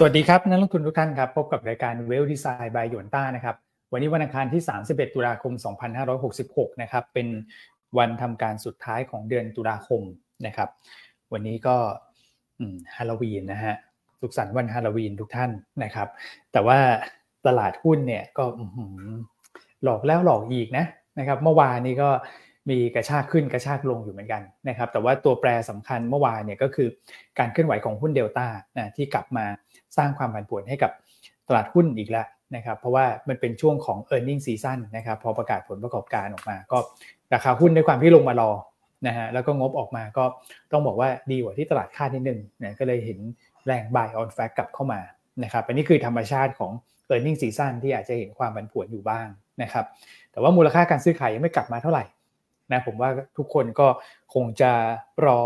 สวัสดีครับนักลงทุนทุกท่านครับพบกับรายการเวลดีไซน์บายหยวนต้านะครับวันนี้วันอังคารที่ 31 ตุลาคม 2566 นะครับเป็นวันทำการสุดท้ายของเดือนตุลาคมนะครับ วันนี้ก็ฮาโลวีนนะฮะสุขสันต์วันฮาโลวีนทุกท่านนะครับ แต่ว่าตลาดหุ้นเนี่ยก็หลอกแล้วหลอกอีกนะนะครับ เมื่อวานนี้ก็ มีกระชากขึ้นกระชากลงอยู่เหมือนกันนะครับแต่ว่าตัวแปรสำคัญเมื่อวานเนี่ยก็คือการเคลื่อนไหวของหุ้นเดลต้านะที่กลับมาสร้างความผันผวนให้กับตลาดหุ้นอีกแล้วนะครับเพราะว่ามันเป็นช่วงของ e a r n i n g ็ season นนะครับพอประกาศผลประกอบการออกมา ก็ราคาหุ้นด้วยความที่ลงมารอนะฮะแล้วก็งบออกมาก็ต้องบอกว่าดีกว่าที่ตลาดคาดนิดนึงนะก็เลยเห็นแรง buy on fact กลับเข้ามานะครับอันนี้คือธรรมชาติของ e a r n i n g ็ season ที่อาจจะเห็นความผันผวนอยู่บ้างนะครับแต่ว่ามูลค่าการซื้อขายยังไม่กลับมาเท่าไหร่ นะผมว่าทุกคนก็คงจะรอ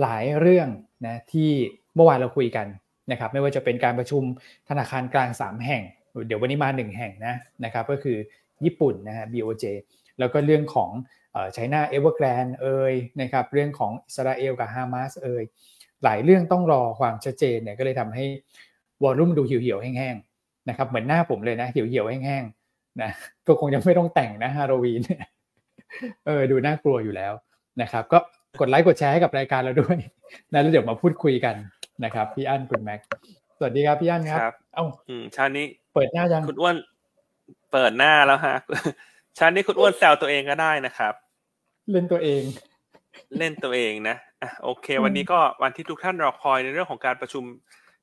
หลายเรื่องนะที่เมื่อวานเราคุยกันนะครับไม่ว่าจะเป็นการประชุมธนาคารกลาง 3 แห่ง เดี๋ยววันนี้มา 1 แห่งนะนะครับก็คือญี่ปุ่นนะฮะ BOJ แล้วก็เรื่องของ China Evergrande เอ่ยนะครับเรื่องของอิสราเอลกับฮามาสเอ่ยหลายเรื่องต้องรอความชัดเจนเนี่ยก็เลยทำให้ volume ดูเหี่ยวๆแห้งๆนะครับเหมือนหน้าผมเลยนะเหี่ยวๆแห้งๆนะก็คงจะไม่ต้องแต่งนะฮาโลวีน เออดูน่ากลัวอยู่แล้วนะครับ ก็กดไลค์กดแชร์ให้กับรายการเราด้วยนะแล้วเดี๋ยวมาพูดคุยกันนะครับ พี่อั้นคุณแม็กสวัสดีครับพี่อั้นครับ เอ้าชานี้เปิดหน้ายังคุณอ้วนเปิดหน้าแล้วฮะชานี้คุณอ้วนแซวตัวเองก็ได้นะครับ เล่นตัวเอง เล่นตัวเองนะอะโอเค วันนี้ก็วันที่ทุกท่านรอคอยในเรื่องของการประชุม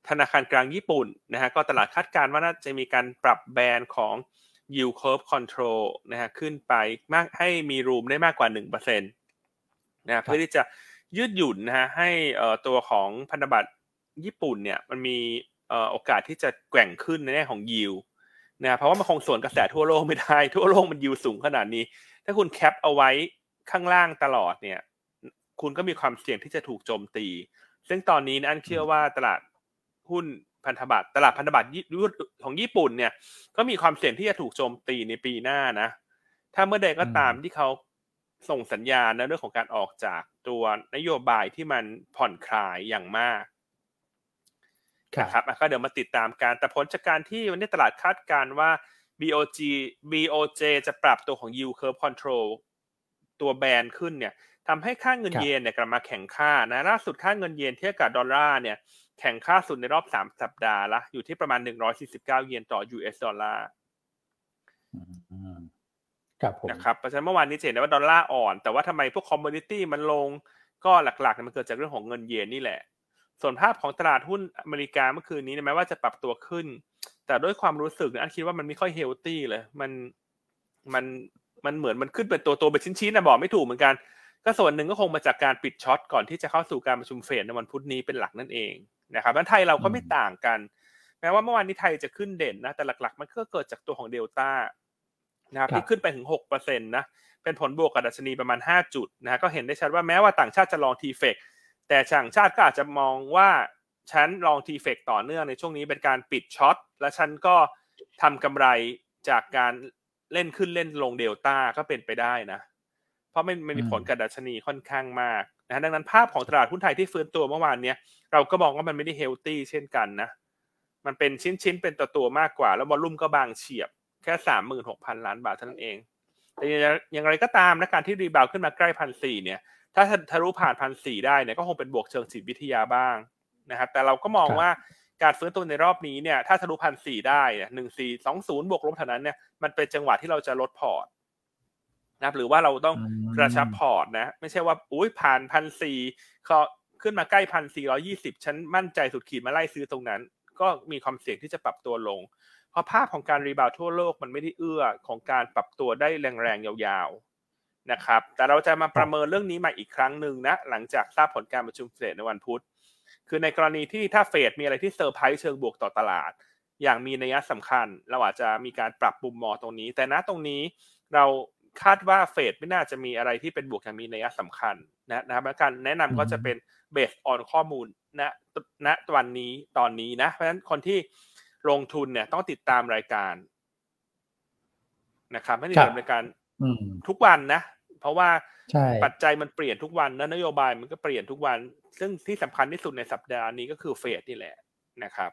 ธนาคารกลางญี่ปุ่นนะฮะก็ตลาดคาดการณ์ว่าน่าจะมีการปรับแบนของ yield curve control นะฮะขึ้นไปมากให้มีรูมได้มากกว่า1%นะเพื่อที่จะยืดหยุ่นนะฮะให้ตัวของพันธบัตรญี่ปุ่นเนี่ยมันมีโอกาสที่จะแกว่งขึ้นในแง่ของยิวนะเพราะว่ามันคงส่วนกระแสทั่วโลกไม่ได้ ทั่วโลกมันยิวสูงขนาดนี้ ถ้าคุณแคปเอาไว้ข้างล่างตลอดเนี่ย คุณก็มีความเสี่ยงที่จะถูกโจมตี ซึ่งตอนนี้นะอันเชื่อว่าตลาดหุ้น พันธบัตรตลาดพันธบัตรของญี่ปุ่นเนี่ย ก็มีความเสี่ยงที่จะถูกโจมตีในปีหน้านะ ถ้าเมื่อใดก็ตามที่เขาส่งสัญญาณในเรื่องของการออกจากตัวนโยบายที่มันผ่อนคลายอย่างมากนะครับก็เดี๋ยวมาติดตามการแต่ผลจากการที่วันนี้ตลาดคาดการว่า BOG BOJ จะปรับตัวของ yield curve control ตัว band ขึ้นเนี่ยทำให้ค่าเงินเยนเนี่ยกลับมาแข็งค่านะล่าสุดค่าเงินเยนเทียบกับดอลลาร์เนี่ย แข็งค่าสุดในรอบสามสัปดาห์ละอยู่ที่ประมาณหนึ่งร้อยสี่สิบเก้าเยนต่อ US ดอลลาร์ครับผมนะครับเพราะฉะนั้นเมื่อวานนี้เห็นได้ว่าดอลลาร์อ่อน แต่ว่าทำไมพวก commodity มันลงก็หลักๆมันเกิดจากเรื่องของเงินเยนนี่แหละ ส่วนภาพของตลาดหุ้นอเมริกาเมื่อคืนนี้แม้ว่าจะปรับตัวขึ้น แต่ด้วยความรู้สึกฉันคิดว่ามันไม่ค่อย healthy เลย มันมันมันเหมือนมันขึ้นเป็นตัวตัวเป็นชิ้นๆนะบอกไม่ถูกเหมือนกัน ก็ส่วนหนึ่งก็คงมาจากการปิด short ก่อนที่จะเข้าสู่การประชุมเฟดในวันพุธนี้เป็นหลักนั่นเอง นะครับแล้วไทยเราก็ไม่ต่างกัน แม้ว่าเมื่อวานนี้ไทยจะขึ้นเด่นนะ แต่หลักๆ มันก็เกิดจากตัวของเดลต้านะครับที่ขึ้นไปถึงหกเปอร์เซ็นต์นะ เป็นผลบวกกับดัชนีประมาณห้าจุดนะ ก็เห็นได้ชัดว่าแม้ว่าต่างชาติจะ long TFEX แต่ต่างชาติก็อาจจะมองว่าฉัน long TFEX ต่อเนื่องในช่วงนี้เป็นการปิด short และฉันก็ทำกำไรจากการเล่นขึ้นเล่นลงเดลต้าก็เป็นไปได้นะ เพราะไม่ไม่มีผลกับดัชนีค่อนข้างมาก นะดังนั้นภาพของตลาดหุ้นไทยที่ฟื้นตัวเมื่อวานเนี้ยเราก็มองว่ามันไม่ได้ healthy เช่นกันนะ มันเป็นชิ้นๆเป็นตัวตัวมากกว่า แล้ว volume ก็บางเฉียบแค่สามหมื่นหกพันล้านบาทเท่านั้นเอง แต่อย่างไรก็ตามนะการที่ rebound ขึ้นมาใกล้พันสี่เนี่ย ถ้าทะลุผ่านพันสี่ได้เนี่ยก็คงเป็นบวกเชิงจิตวิทยาบ้างนะครับแต่เราก็มองว่าการฟื้นตัวในรอบนี้เนี่ยถ้าทะลุพันสี่ได้เนี่ยหนึ่งสี่สองศูนย์บวกลบเท่านั้นเนี่ยมันเป็นจังหวะที่เราจะลดพอร์ต นะหรือว่าเราต้องกระชับพอร์ตนะ ไม่ใช่ว่าอุ้ยผ่านพันสี่เขาขึ้นมาใกล้พันสี่ร้อยยี่สิบฉันมั่นใจสุดขีดมาไล่ซื้อตรงนั้น ก็มีความเสี่ยงที่จะปรับตัวลง เพราะภาพของการ rebound ทั่วโลกมันไม่ได้เอื้อของการปรับตัวได้แรงๆ ยาวๆนะครับ แต่เราจะมาประเมินเรื่องนี้มาอีกครั้งหนึ่งนะ หลังจากทราบผลการประชุมเฟดในวันพุธ คือในกรณีที่ถ้าเฟดมีอะไรที่เซอร์ไพรส์เชิงบวกต่อตลาด อย่างมีนัยสำคัญ เราอาจจะมีการปรับมุมมองตรงนี้ แต่ณตรงนี้เรา คาดว่าเฟดไม่น่าจะมีอะไรที่เป็นบวกอย่างมีนัยสำคัญนะนะครับการแนะนำก็จะเป็น base on ข้อมูลณณวันนี้ตอนนี้นะ เพราะฉะนั้นคนที่ลงทุนเนี่ยต้องติดตามรายการนะครับไม่ติดตามรายการทุกวันนะ เพราะว่าปัจจัยมันเปลี่ยนทุกวันนะนโยบายมันก็เปลี่ยนทุกวัน ซึ่งที่สำคัญที่สุดในสัปดาห์นี้ก็คือเฟดนี่แหละนะครับ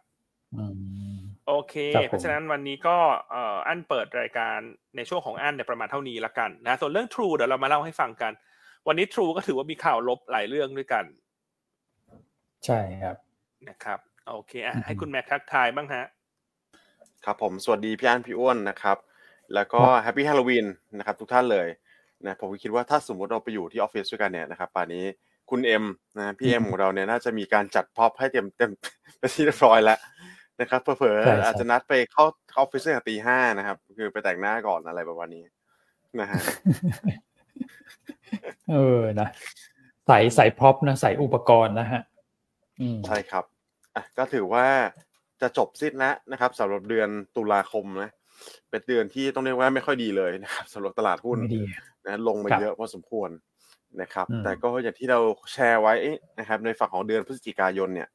โอเค เพราะฉะนั้นวันนี้ก็เอ่ออันเปิดรายการในช่วงของอันเนี่ยประมาณเท่านี้ละกันนะส่วนเรื่อง True เดี๋ยวเรามาเล่าให้ฟังกัน วันนี้ True ก็ถือว่ามีข่าวลบหลายเรื่องด้วยกัน ใช่ครับนะครับโอเคอะให้คุณแม็กทักทายบ้างฮะ ครับผมสวัสดีพี่อันพี่อ้วนนะครับ แล้วก็ Happy Halloween นะครับทุกท่านเลยนะผมคิดว่าถ้าสมมติเราไปอยู่ที่ออฟฟิศด้วยกันเนี่ยนะครับป่านนี้คุณเอ็มนะพี่เอ็มของเราเนี่ยน่าจะมีการจัดพ็อปให้เต็มเต็มไปที่เรียบร้อยแล้ว นะครับเผลอๆอาจจะนัดไปเข้าออฟฟิศตั้งแต่ตีห้านะครับ คือไปแต่งหน้าก่อนอะไรประมาณนี้นะฮะเออนะใส่ใส่ prop นะใส่อุปกรณ์นะฮะใช่ครับอะก็ถือว่าจะจบสิ้นแล้วนะครับสำหรับเดือนตุลาคมนะเป็นเดือนที่ต้องเรียกว่าไม่ค่อยดีเลยนะครับสำหรับตลาดหุ้นนะลงมาเยอะพอสมควรนะครับ แต่ก็อย่างที่เราแชร์ไว้นะครับในฝั่งของเดือนพฤศจิกายนเนี่ย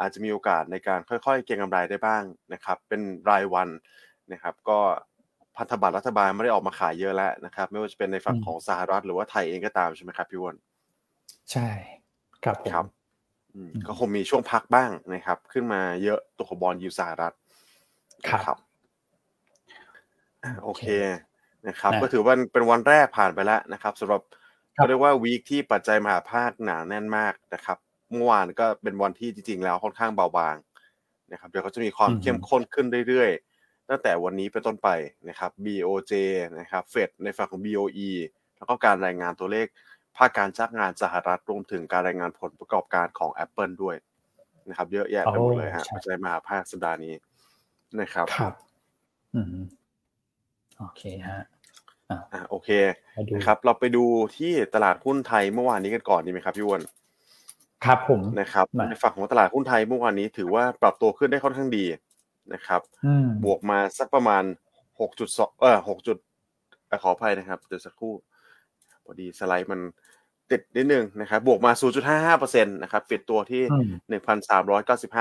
อาจจะมีโอกาสในการค่อยๆ เก็งกำไรได้บ้างนะครับ เป็นรายวันนะครับ ก็พันธบัตรรัฐบาลไม่ได้ออกมาขายเยอะแล้วนะครับ ไม่ว่าจะเป็นในฝั่งของสหรัฐหรือว่าไทยเองก็ตามใช่ไหมครับพี่วอนใช่ครับครับก็คงมีช่วงพักบ้างนะครับ ขึ้นมาเยอะตัวของบอลยูสหรัฐครับโอเคนะครับ ก็ถือว่าเป็นวันแรกผ่านไปแล้วนะครับสำหรับเขาเรียกว่าวีคที่ปัจจัยมหาภาคหนาแน่นมากนะครับ เมื่อวานก็เป็นวันที่จริงๆแล้วค่อนข้างเบาบางนะครับเดี๋ยวเขาจะมีความเข้มข้นขึ้นเรื่อยๆ ตั้งแต่วันนี้เป็นต้นไปนะครับ BOJ นะครับเฟดในฝั่งของ BOE แล้วก็การรายงานตัวเลขภาคการจ้างงานสหรัฐรวมถึงการรายงานผลประกอบการของ Apple ด้วยนะครับ เยอะแยะไปหมดเลยฮะปัจจัยมหาภาคสัปดาห์นี้นะครับครับอืมโอเคฮะอ่าโอเคนะครับ เราไปดูที่ตลาดหุ้นไทยเมื่อวานนี้กันก่อนดีไหมครับพี่วอน ครับผมนะครับในฝั่งของตลาดหุ้นไทยเมื่อวานนี้ถือว่าปรับตัวขึ้นได้ค่อนข้างดีนะครับบวกมาสักประมาณหกจุดสองเออหกจุดขออภัยนะครับเดี๋ยวสักครู่พอดีสไลด์มันติดนิดนึงนะครับบวกมา 0.55%นะครับปิดตัวที่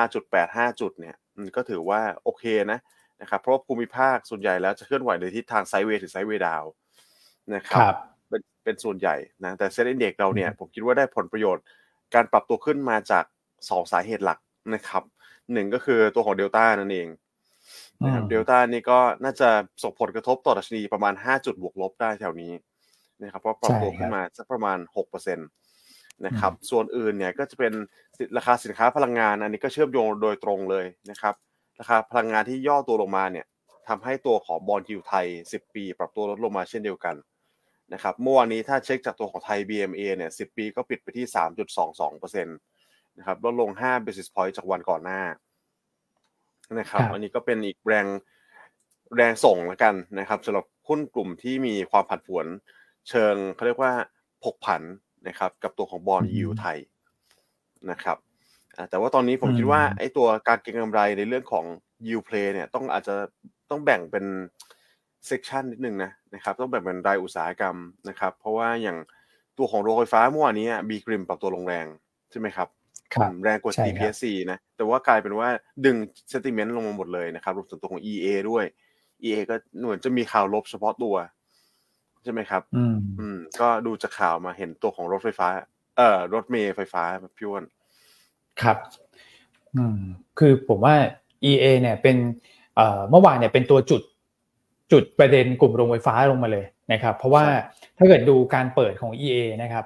1,395.85 จุดเนี่ยก็ถือว่าโอเคนะนะครับเพราะภูมิภาคส่วนใหญ่แล้วจะเคลื่อนไหวในทิศทางไซด์เวย์ถึงไซด์เวย์ดาวนะครับเป็นเป็นส่วนใหญ่นะแต่เซ็นดีเด็กเราเนี่ยผมคิดว่าได้ผลประโยชน์ การปรับตัวขึ้นมาจากสองสาเหตุหลักนะครับหนึ่งก็คือตัวของเดลต้านั่นเองนะครับเดลต้านี่ก็น่าจะส่งผลกระทบต่อดัชนีประมาณ 5 จุดบวกลบได้แถวนี้นะครับเพราะปรับตัวขึ้นมาสักประมาณ6%นะครับ ส่วนอื่นเนี่ยก็จะเป็นราคาสินค้าพลังงาน อันนี้ก็เชื่อมโยงโดยตรงเลยนะครับ ราคาพลังงานที่ย่อตัวลงมาเนี่ยทำให้ตัวของบอลยูไทย 10 ปี ปรับตัวลดลงมาเช่นเดียวกัน นะครับเมื่อวานนี้ถ้าเช็คจากตัวของไทย BMA เนี่ย10 ปีก็ปิดไปที่ 3.22%นะครับลดลง 5 basis point จากวันก่อนหน้านะครับอันนี้ก็เป็นอีกแรงแรงส่งแล้วกันนะครับสำหรับหุ้นกลุ่มที่มีความผันผวนเชิงเขาเรียกว่าผกผันนะครับกับตัวของบอลยูไทยนะครับแต่ว่าตอนนี้ผมคิดว่าไอ้ตัวการเก็งกำไรในเรื่องของ yield play เนี่ยต้องอาจจะต้องแบ่งเป็น เซกชันนิดนึงนะนะครับต้องแบ่งเป็นรายอุตสาหกรรมนะครับ เพราะว่าอย่างตัวของโรงไฟฟ้าเมื่อวานนี้บีกริมปรับตัวลงแรงใช่ไหมครับแรงกว่า TPSC นะแต่ว่ากลายเป็นว่าดึงเซนติเมนต์ลงมาหมดเลยนะครับรวมถึงตัวของ EA ด้วย EA ก็เหมือนจะมีข่าวลบเฉพาะตัว ใช่ไหมครับ อืมก็ดูจากข่าวมาเห็นตัวของรถไฟฟ้า เอ่อรถเมย์ไฟฟ้าพี่วอนครับ อืมคือผมว่า EA เนี่ยเป็นเมื่อวานเนี่ยเป็นตัวจุด จุดประเด็นกลุ่มโรงไฟฟ้าลงมาเลยนะครับ เพราะว่าถ้าเกิดดูการเปิดของ EA นะครับ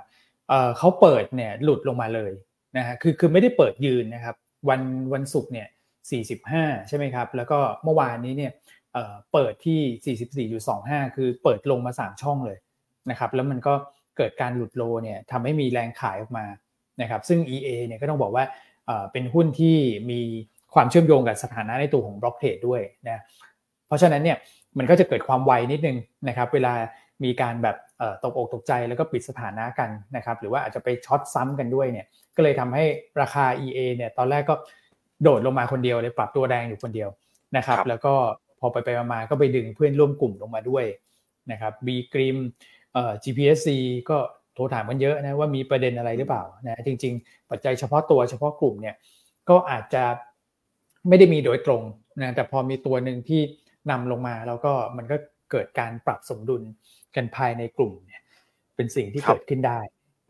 เขาเปิดเนี่ยหลุดลงมาเลยนะฮะคือคือไม่ได้เปิดยืนนะครับ วันวันศุกร์เนี่ย45 ใช่ไหมครับ แล้วก็เมื่อวานนี้เนี่ยเปิดที่ 44.25 คือเปิดลงมา 3 ช่องเลยนะครับ แล้วมันก็เกิดการหลุดโลเนี่ยทำให้มีแรงขายออกมานะครับ ซึ่ง EA เนี่ยก็ต้องบอกว่าเป็นหุ้นที่มีความเชื่อมโยงกับสถานะในตัวของบล็อกเทรดด้วยนะ เพราะฉะนั้นเนี่ย มันก็จะเกิดความไวนิดนึงนะครับ เวลามีการแบบตกอกตกใจแล้วก็ปิดสถานะกันนะครับ หรือว่าอาจจะไปช็อตซ้ำกันด้วยเนี่ย ก็เลยทำให้ราคา EA เนี่ยตอนแรกก็โดดลงมาคนเดียวเลยปรับตัวแดงอยู่คนเดียวนะครับ แล้วก็พอไปไปมาก็ไปดึงเพื่อนร่วมกลุ่มลงมาด้วยนะครับ B กริมเอ่อ GPSC ก็โทรถามกันเยอะนะว่ามีประเด็นอะไรหรือเปล่านะจริง ๆ ปัจจัยเฉพาะตัวเฉพาะกลุ่มเนี่ยก็อาจจะไม่ได้มีโดยตรงนะแต่พอมีตัวหนึ่งที่ นำลงมาแล้วก็มันก็เกิดการปรับสมดุลกันภายในกลุ่มเนี่ยเป็นสิ่งที่เกิดขึ้นได้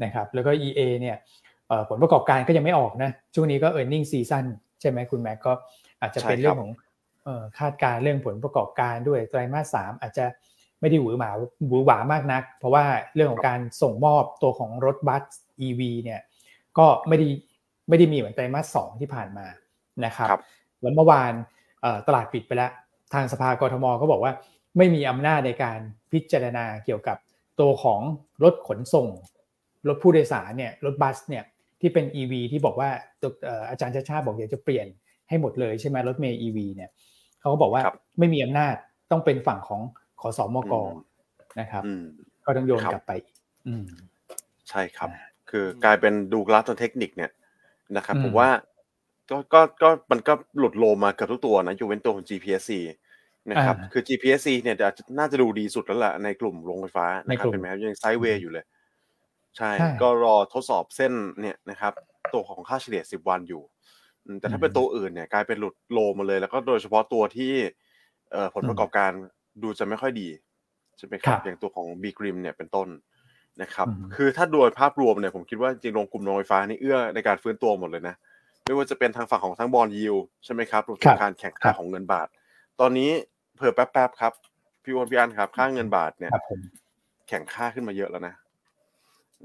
นะครับ แล้วก็ EA เนี่ยผลประกอบการก็ยังไม่ออกนะ ช่วงนี้ก็ e a r n i n g ็ season ใช่ไหมคุณแม็กก็อาจจะเป็นเรื่องของคาดการเรื่องผลประกอบการด้วยไตรมาสสามอาจจะไม่ได้หวือหมาหวือหวามากนัก เพราะว่าเรื่องของการส่งมอบตัวของรถบัส EV เนี่ยก็ไม่ได้ไม่ได้มีเหมือนไตรมาสสองที่ผ่านมานะครับ แล้วเมื่อวานตลาดปิดไปแล้ว ทางสภากรทมก็บอกว่า ไม่มีอำนาจในการพิจารณาเกี่ยวกับตัวของรถขนส่ง รถผู้โดยสารเนี่ยรถบัสเนี่ยที่เป็น EV ที่บอกว่าอาจารย์ชาชาบอกอยากจะเปลี่ยนให้หมดเลยใช่ไหมรถเมย์ EV เนี่ยเขาก็บอกว่าไม่มีอำนาจต้องเป็นฝั่งของขอสอมกนะครับก็ต้องโยนกลับไปใช่ครับ คือกลายเป็นดูกราฟทางเทคนิคเนี่ยนะครับผมว่าก็ก็ก็มันก็หลุดโลมาเกือบทุกตัวนะยูเว้นตัวของ GPSC นะครับคือ GPSC เนี่ยน่าจะดูดีสุดแล้วแหละในกลุ่มโรงไฟฟ้านะครับเป็นแม้ยังไซด์เวย์อยู่เลย ใช่ ก็รอทดสอบเส้นเนี่ยนะครับ ตัวของค่าเฉลี่ย 10 วันอยู่ แต่ถ้าเป็นตัวอื่นเนี่ยกลายเป็นหลุดโลมาเลย แล้วก็โดยเฉพาะตัวที่ผลประกอบการดูจะไม่ค่อยดีใช่ไหมครับ อย่างตัวของ B กริมเนี่ยเป็นต้นนะครับ คือถ้าโดยภาพรวมเนี่ยผมคิดว่าจริงโรงกลุ่มโรงไฟฟ้านี่เอื้อในการฟื้นตัวหมดเลยนะไม่ว่าจะเป็นทางฝั่งของทั้งบอลยิวใช่ไหมครับรวมถึงการแข่งขันของเงินบาท ตอนนี้ เผื่อแป๊บๆครับพี่วอนพี่อันครับ ค่าเงินบาทเนี่ยแข่งค่าขึ้นมาเยอะแล้วนะ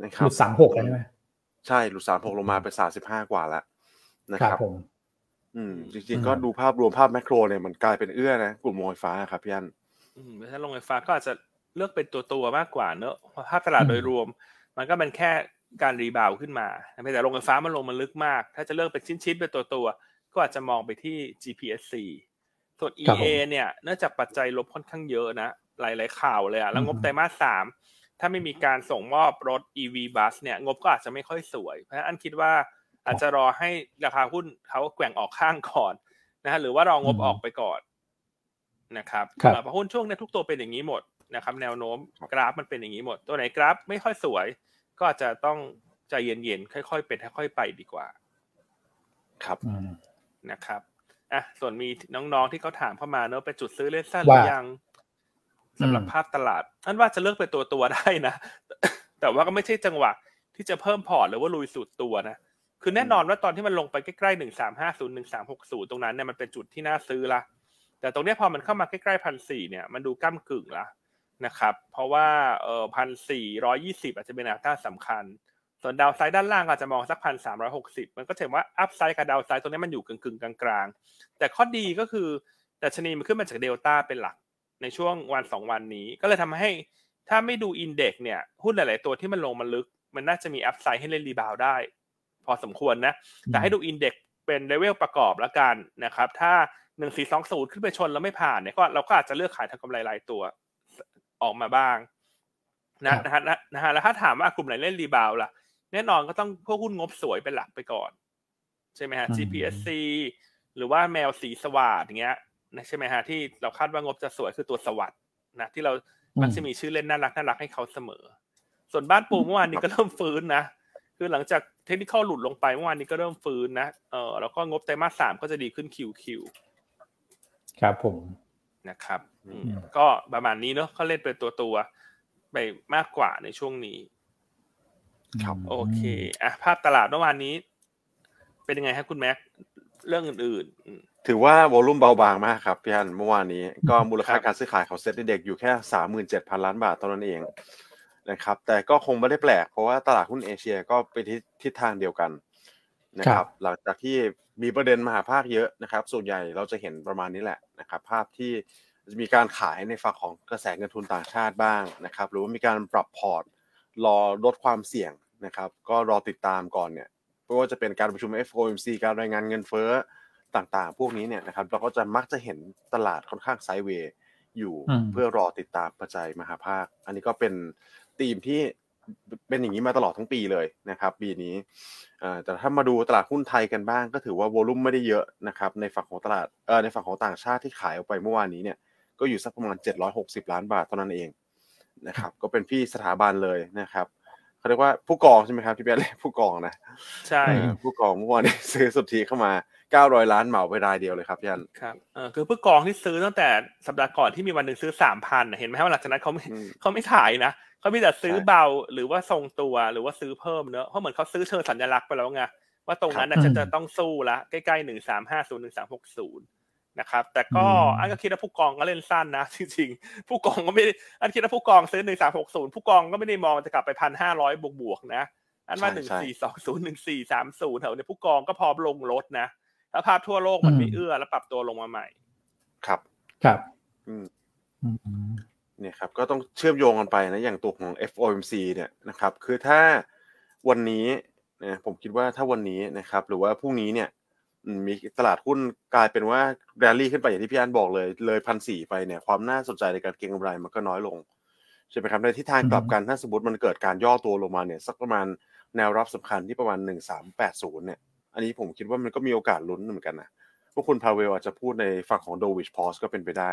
นะครับหลุดสามหกแล้วใช่ไหมใช่หลุดสามหกลงมาเป็นสามสิบห้ากว่าแล้วนะครับอืม จริงๆก็ดูภาพรวมภาพแมกโรเนี่ยมันกลายเป็นเอื้อนะ กลุ่มโรงไฟฟ้าครับพี่อันอืมถ้าโรงไฟฟ้าก็อาจจะเลือกเป็นตัวตัวมากกว่าเนอะภาพตลาดโดยรวม มันก็เป็นแค่การรีบาวขึ้นมาแต่โรงไฟฟ้ามันลงมันลึกมาก ถ้าจะเลือกเป็นชิ้นๆเป็นตัวตัวก็อาจจะมองไปที่ GPSC ส่วน EA เนี่ยเนื่องจากปัจจัยลบค่อนข้างเยอะนะ หลาย ๆ ข่าวเลยอะแล้วงบไตรมาสสามถ้าไม่มีการส่งมอบรถ EV bus เนี่ยงบก็อาจจะไม่ค่อยสวย เพราะฉะนั้นอันคิดว่าอาจจะรอให้ราคาหุ้นเขาแกว่งออกข้างก่อนนะฮะหรือว่ารองบออกไปก่อนนะครับเพราะหุ้นช่วงนี้ทุกตัวเป็นอย่างนี้หมดนะครับ แนวโน้มกราฟมันเป็นอย่างนี้หมด ตัวไหนกราฟไม่ค่อยสวย ก็อาจจะต้องใจเย็นๆค่อย ๆ เป็นค่อยๆไปดีกว่า ครับนะครับ อะส่วนมีน้องๆที่เขาถามเข้ามาเนอะเป็นจุดซื้อเล่นสั้นหรือยังสำหรับภาพตลาดอันว่าจะเลือกเป็นตัวตัวได้นะ แต่ว่าก็ไม่ใช่จังหวะที่จะเพิ่มพอร์ตหรือว่าลุยสุดตัวนะคือแน่นอนว่าตอนที่มันลงไปใกล้ๆหนึ่งสามห้าศูนย์หนึ่งสามหกศูนย์ตรงนั้นเนี่ยมันเป็นจุดที่น่าซื้อละแต่ตรงนี้พอมันเข้ามาใกล้ๆพันสี่เนี่ยมันดูก้ากึ่งละนะครับ เพราะว่าเอ่อพันสี่ร้อยยี่สิบอาจจะเป็นแนวต้านสำคัญ ส่วน downside ด้านล่างอาจจะมองสักพันสามร้อยหกสิบมันก็เห็นว่า upside กับ downside ตรงนี้มันอยู่กึ่งๆกลางๆ แต่ข้อดีก็คือดัชนีมันขึ้นมาจากเดลต้าเป็นหลักในช่วงวันสองวันนี้ ก็เลยทำให้ถ้าไม่ดู index เนี่ยหุ้นหลาย ๆ ตัวที่มันลงมาลึก มันน่าจะมี upside ให้เล่น rebound ได้ พอสมควรนะ แต่ให้ดู index เป็น level ประกอบแล้วกันนะครับ ถ้าหนึ่งสี่สองศูนย์ขึ้นไปชนแล้วไม่ผ่านเนี่ยก็เราก็อาจจะเลือกขายทำกำไรรายตัวออกมาบ้างนะนะฮะนะฮะแล้วถ้าถามว่ากลุ่มไหนเล่น rebound ล่ะ แน่นอนก็ต้องพวกหุ้นงบสวยเป็นหลักไปก่อน ใช่ไหมฮะ GPSC หรือว่าแมวสีสวัสดอย่างเงี้ยนะใช่ไหมฮะที่เราคาดว่างบจะสวยคือตัวสวัสด์นะที่เรามันจะมีชื่อเล่นน่ารักน่ารักให้เขาเสมอ ส่วนบ้านปูเมื่อวานนี้ก็เริ่มฟื้นนะคือหลังจากเทคนิคหลุดลงไปเมื่อวานนี้ก็เริ่มฟื้นนะเออแล้วก็งบไตรมาสสามก็จะดีขึ้นคิวคิวครับผมนะครับก็ประมาณนี้เนอะเขาเล่นเป็นตัวตัวไปมากกว่าในช่วงนี้ ครับโอเคอะภาพตลาดเมื่อวานนี้ เป็นยังไงครับคุณแม็กเรื่องอื่นๆ ถือว่า volume เบาบางมากครับพี่อันเมื่อวานนี้ ก็มูลค่าการซื้อขายของ SET Index อยู่แค่สามหมื่นเจ็ดพันล้านบาทเท่านั้นเองนะครับ แต่ก็คงไม่ได้แปลก เพราะว่าตลาดหุ้นเอเชียก็ไปที่ทิศทางเดียวกันนะครับ หลังจากที่มีประเด็นมหภาคเยอะนะครับ ส่วนใหญ่เราจะเห็นประมาณนี้แหละนะครับ ภาพที่จะมีการขายในฝั่งของกระแสเงินทุนต่างชาติบ้างนะครับ หรือว่ามีการปรับพอร์ตรอลดความเสี่ยง นะครับ ก็รอติดตามก่อนเนี่ยไม่ว่าจะเป็นการประชุม FOMC การรายงานเงินเฟ้อต่างๆ พวกนี้เนี่ยนะครับเราก็จะมักจะเห็นตลาดค่อนข้างไซด์เวย์อยู่เพื่อรอติดตามปัจจัยมหาภาค อันนี้ก็เป็นธีมที่เป็นอย่างนี้มาตลอดทั้งปีเลยนะครับ ปีนี้แต่ถ้ามาดูตลาดหุ้นไทยกันบ้าง ก็ถือว่าโวลุ่มไม่ได้เยอะนะครับในฝั่งของตลาดในฝั่งของต่างชาติที่ขายออกไปเมื่อวานนี้เนี่ยก็อยู่สักประมาณ 760 ล้านบาทเท่านั้นเองนะครับ ก็เป็นพี่สถาบันเลยนะครับ เขาเรียกว่าผู้กองใช่ไหมครับพี่เบลผู้กองนะใช่ผู้กองเมื่อวานนี้ซื้อสุทธิเข้ามา900ล้านเหมาไปรายเดียวเลยครับยันครับเออคือผู้กองที่ซื้อตั้งแต่สัปดาห์ก่อนที่มีวันหนึ่งซื้อสามพันเห็นไหมว่าหลังจากนั้นเขาไม่เขาไม่ขายนะเขามีแต่ซื้อเบาหรือว่าทรงตัวหรือว่าซื้อเพิ่มเนอะเพราะเหมือนเขาซื้อเชิงสัญลักษณ์ไปแล้วไงว่าตรงนั้นนะจะต้องสู้ละใกล้ๆหนึ่งสามห้าศูนย์หนึ่งสามหกศูนย์ นะครับแต่ก็อันก็คิดว่าผู้กองก็เล่นสั้นนะจริงๆ ผู้กองก็ไม่ได้อันคิดว่าผู้กองซื้อหนึ่งสามหกศูนย์ผู้กองก็ไม่ได้มองจะกลับไปพันห้าร้อยบวกๆนะ อันว่าหนึ่งสี่สองศูนย์หนึ่งสี่สามศูนย์แถวนี้ผู้กองก็พร้อมลงรถนะถ้าภาพทั่วโลกมันไม่เอื้อแล้วปรับตัวลงมาใหม่ ครับ ครับอืมอืมเนี่ยครับก็ต้องเชื่อมโยงกันไปนะอย่างตัวของ FOMC เนี่ยนะครับ คือถ้าวันนี้นะผมคิดว่าถ้าวันนี้นะครับ หรือว่าพรุ่งนี้เนี่ยอื มมีตลาดหุ้นกลายเป็นว่าแรลลี่ขึ้นไปอย่างที่พี่อันบอกเลย เลยพันสี่ไปเนี่ยความน่าสนใจในการเก็งกำไรมันก็น้อยลงใช่ไหมครับในทิศทางกลับกันถ้าสมมติมันเกิดการย่อตัวลงมาเนี่ยสักประมาณแนวรับสำคัญที่ประมาณหนึ่งสามแปดศูนย์เนี่ย อันนี้ผมคิดว่ามันก็มีโอกาสลุ้นเหมือนกันนะพวกคุณพาเวลอาจจะพูดในฝั่งของโดวิชพอสก็เป็นไปได้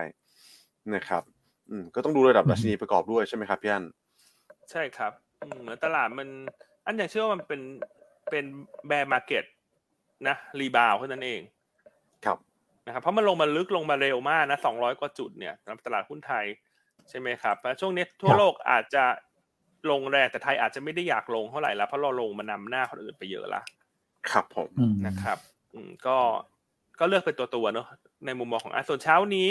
นะครับอืมก็ต้องดูระดับดัชนีประกอบด้วยใช่ไหมครับพี่อันใช่ครับอืมเหมือนตลาดมัน อันอย่างเชื่อว่ามันเป็นเป็น bear market นะ rebound เท่านั้นเองครับนะครับเพราะมันลงมาลึกลงมาเร็วมากนะสองร้อยกว่าจุดเนี่ยสำหรับตลาดหุ้นไทยใช่ไหมครับแล้วช่วงนี้ทั่วโลกอาจจะลงแรงแต่ไทยอาจจะไม่ได้อยากลงเท่าไหร่แล้วเพราะเราลงมานำหน้าคนอื่นไปเยอะละครับผมอืมนะครับ อืมก็ก็เลือกเป็นตัวตัวๆเนอะในมุมมองของอาส่วนเช้านี้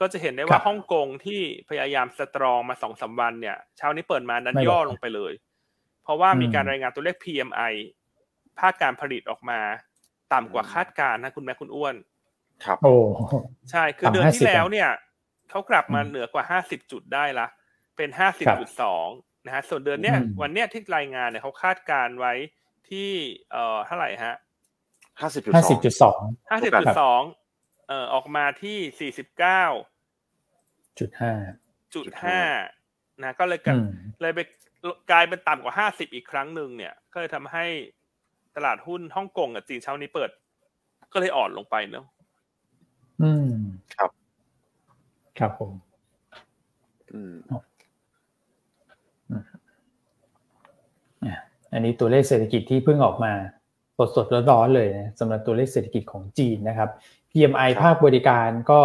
ก็จะเห็นได้ว่าฮ่องกงที่พยายาม strong มาสองสามวันเนี่ยเช้านี้เปิดมานั้นย่อลงไปเลย เพราะว่ามีการรายงานตัวเลข PMI ภาคการผลิตออกมา ต่ำกว่าคาดการณ์นะคุณแม่คุณอ้วน ครับ โอ้ใช่ คือต่ำเดือนที่50แล้วเนี่ยเขากลับมาอืมเหนือกว่า50จุดได้ละ เป็นครับ50.2นะฮะ ส่วนเดือนเนี้ยอืมวันเนี้ยที่รายงานเนี่ยเขาคาดการณ์ไว้ที่เอ่อเท่าไหร่ฮะห้าสิบจุดห้าสสิอบงจุดสอง50.2เอ่อออกมาที่49.5จุดห้านะก็เลยกลายอืมเลยไปกลายเป็นต่ำกว่า50อีกครั้งหนึ่งเนี่ย ก็เลยทำให้ ตลาดหุ้นฮ่องกงกับจีนเช้านี้เปิด ก็เลยอ่อนลงไปเนอะอืมครับ ครับผม อืมอันนี้ตัวเลขเศรษฐกิจที่เพิ่งออกมาสดสดๆร้อนๆเลยนะสำหรับตัวเลขเศรษฐกิจของจีนนะครับ PMI ครับภาคบริการก็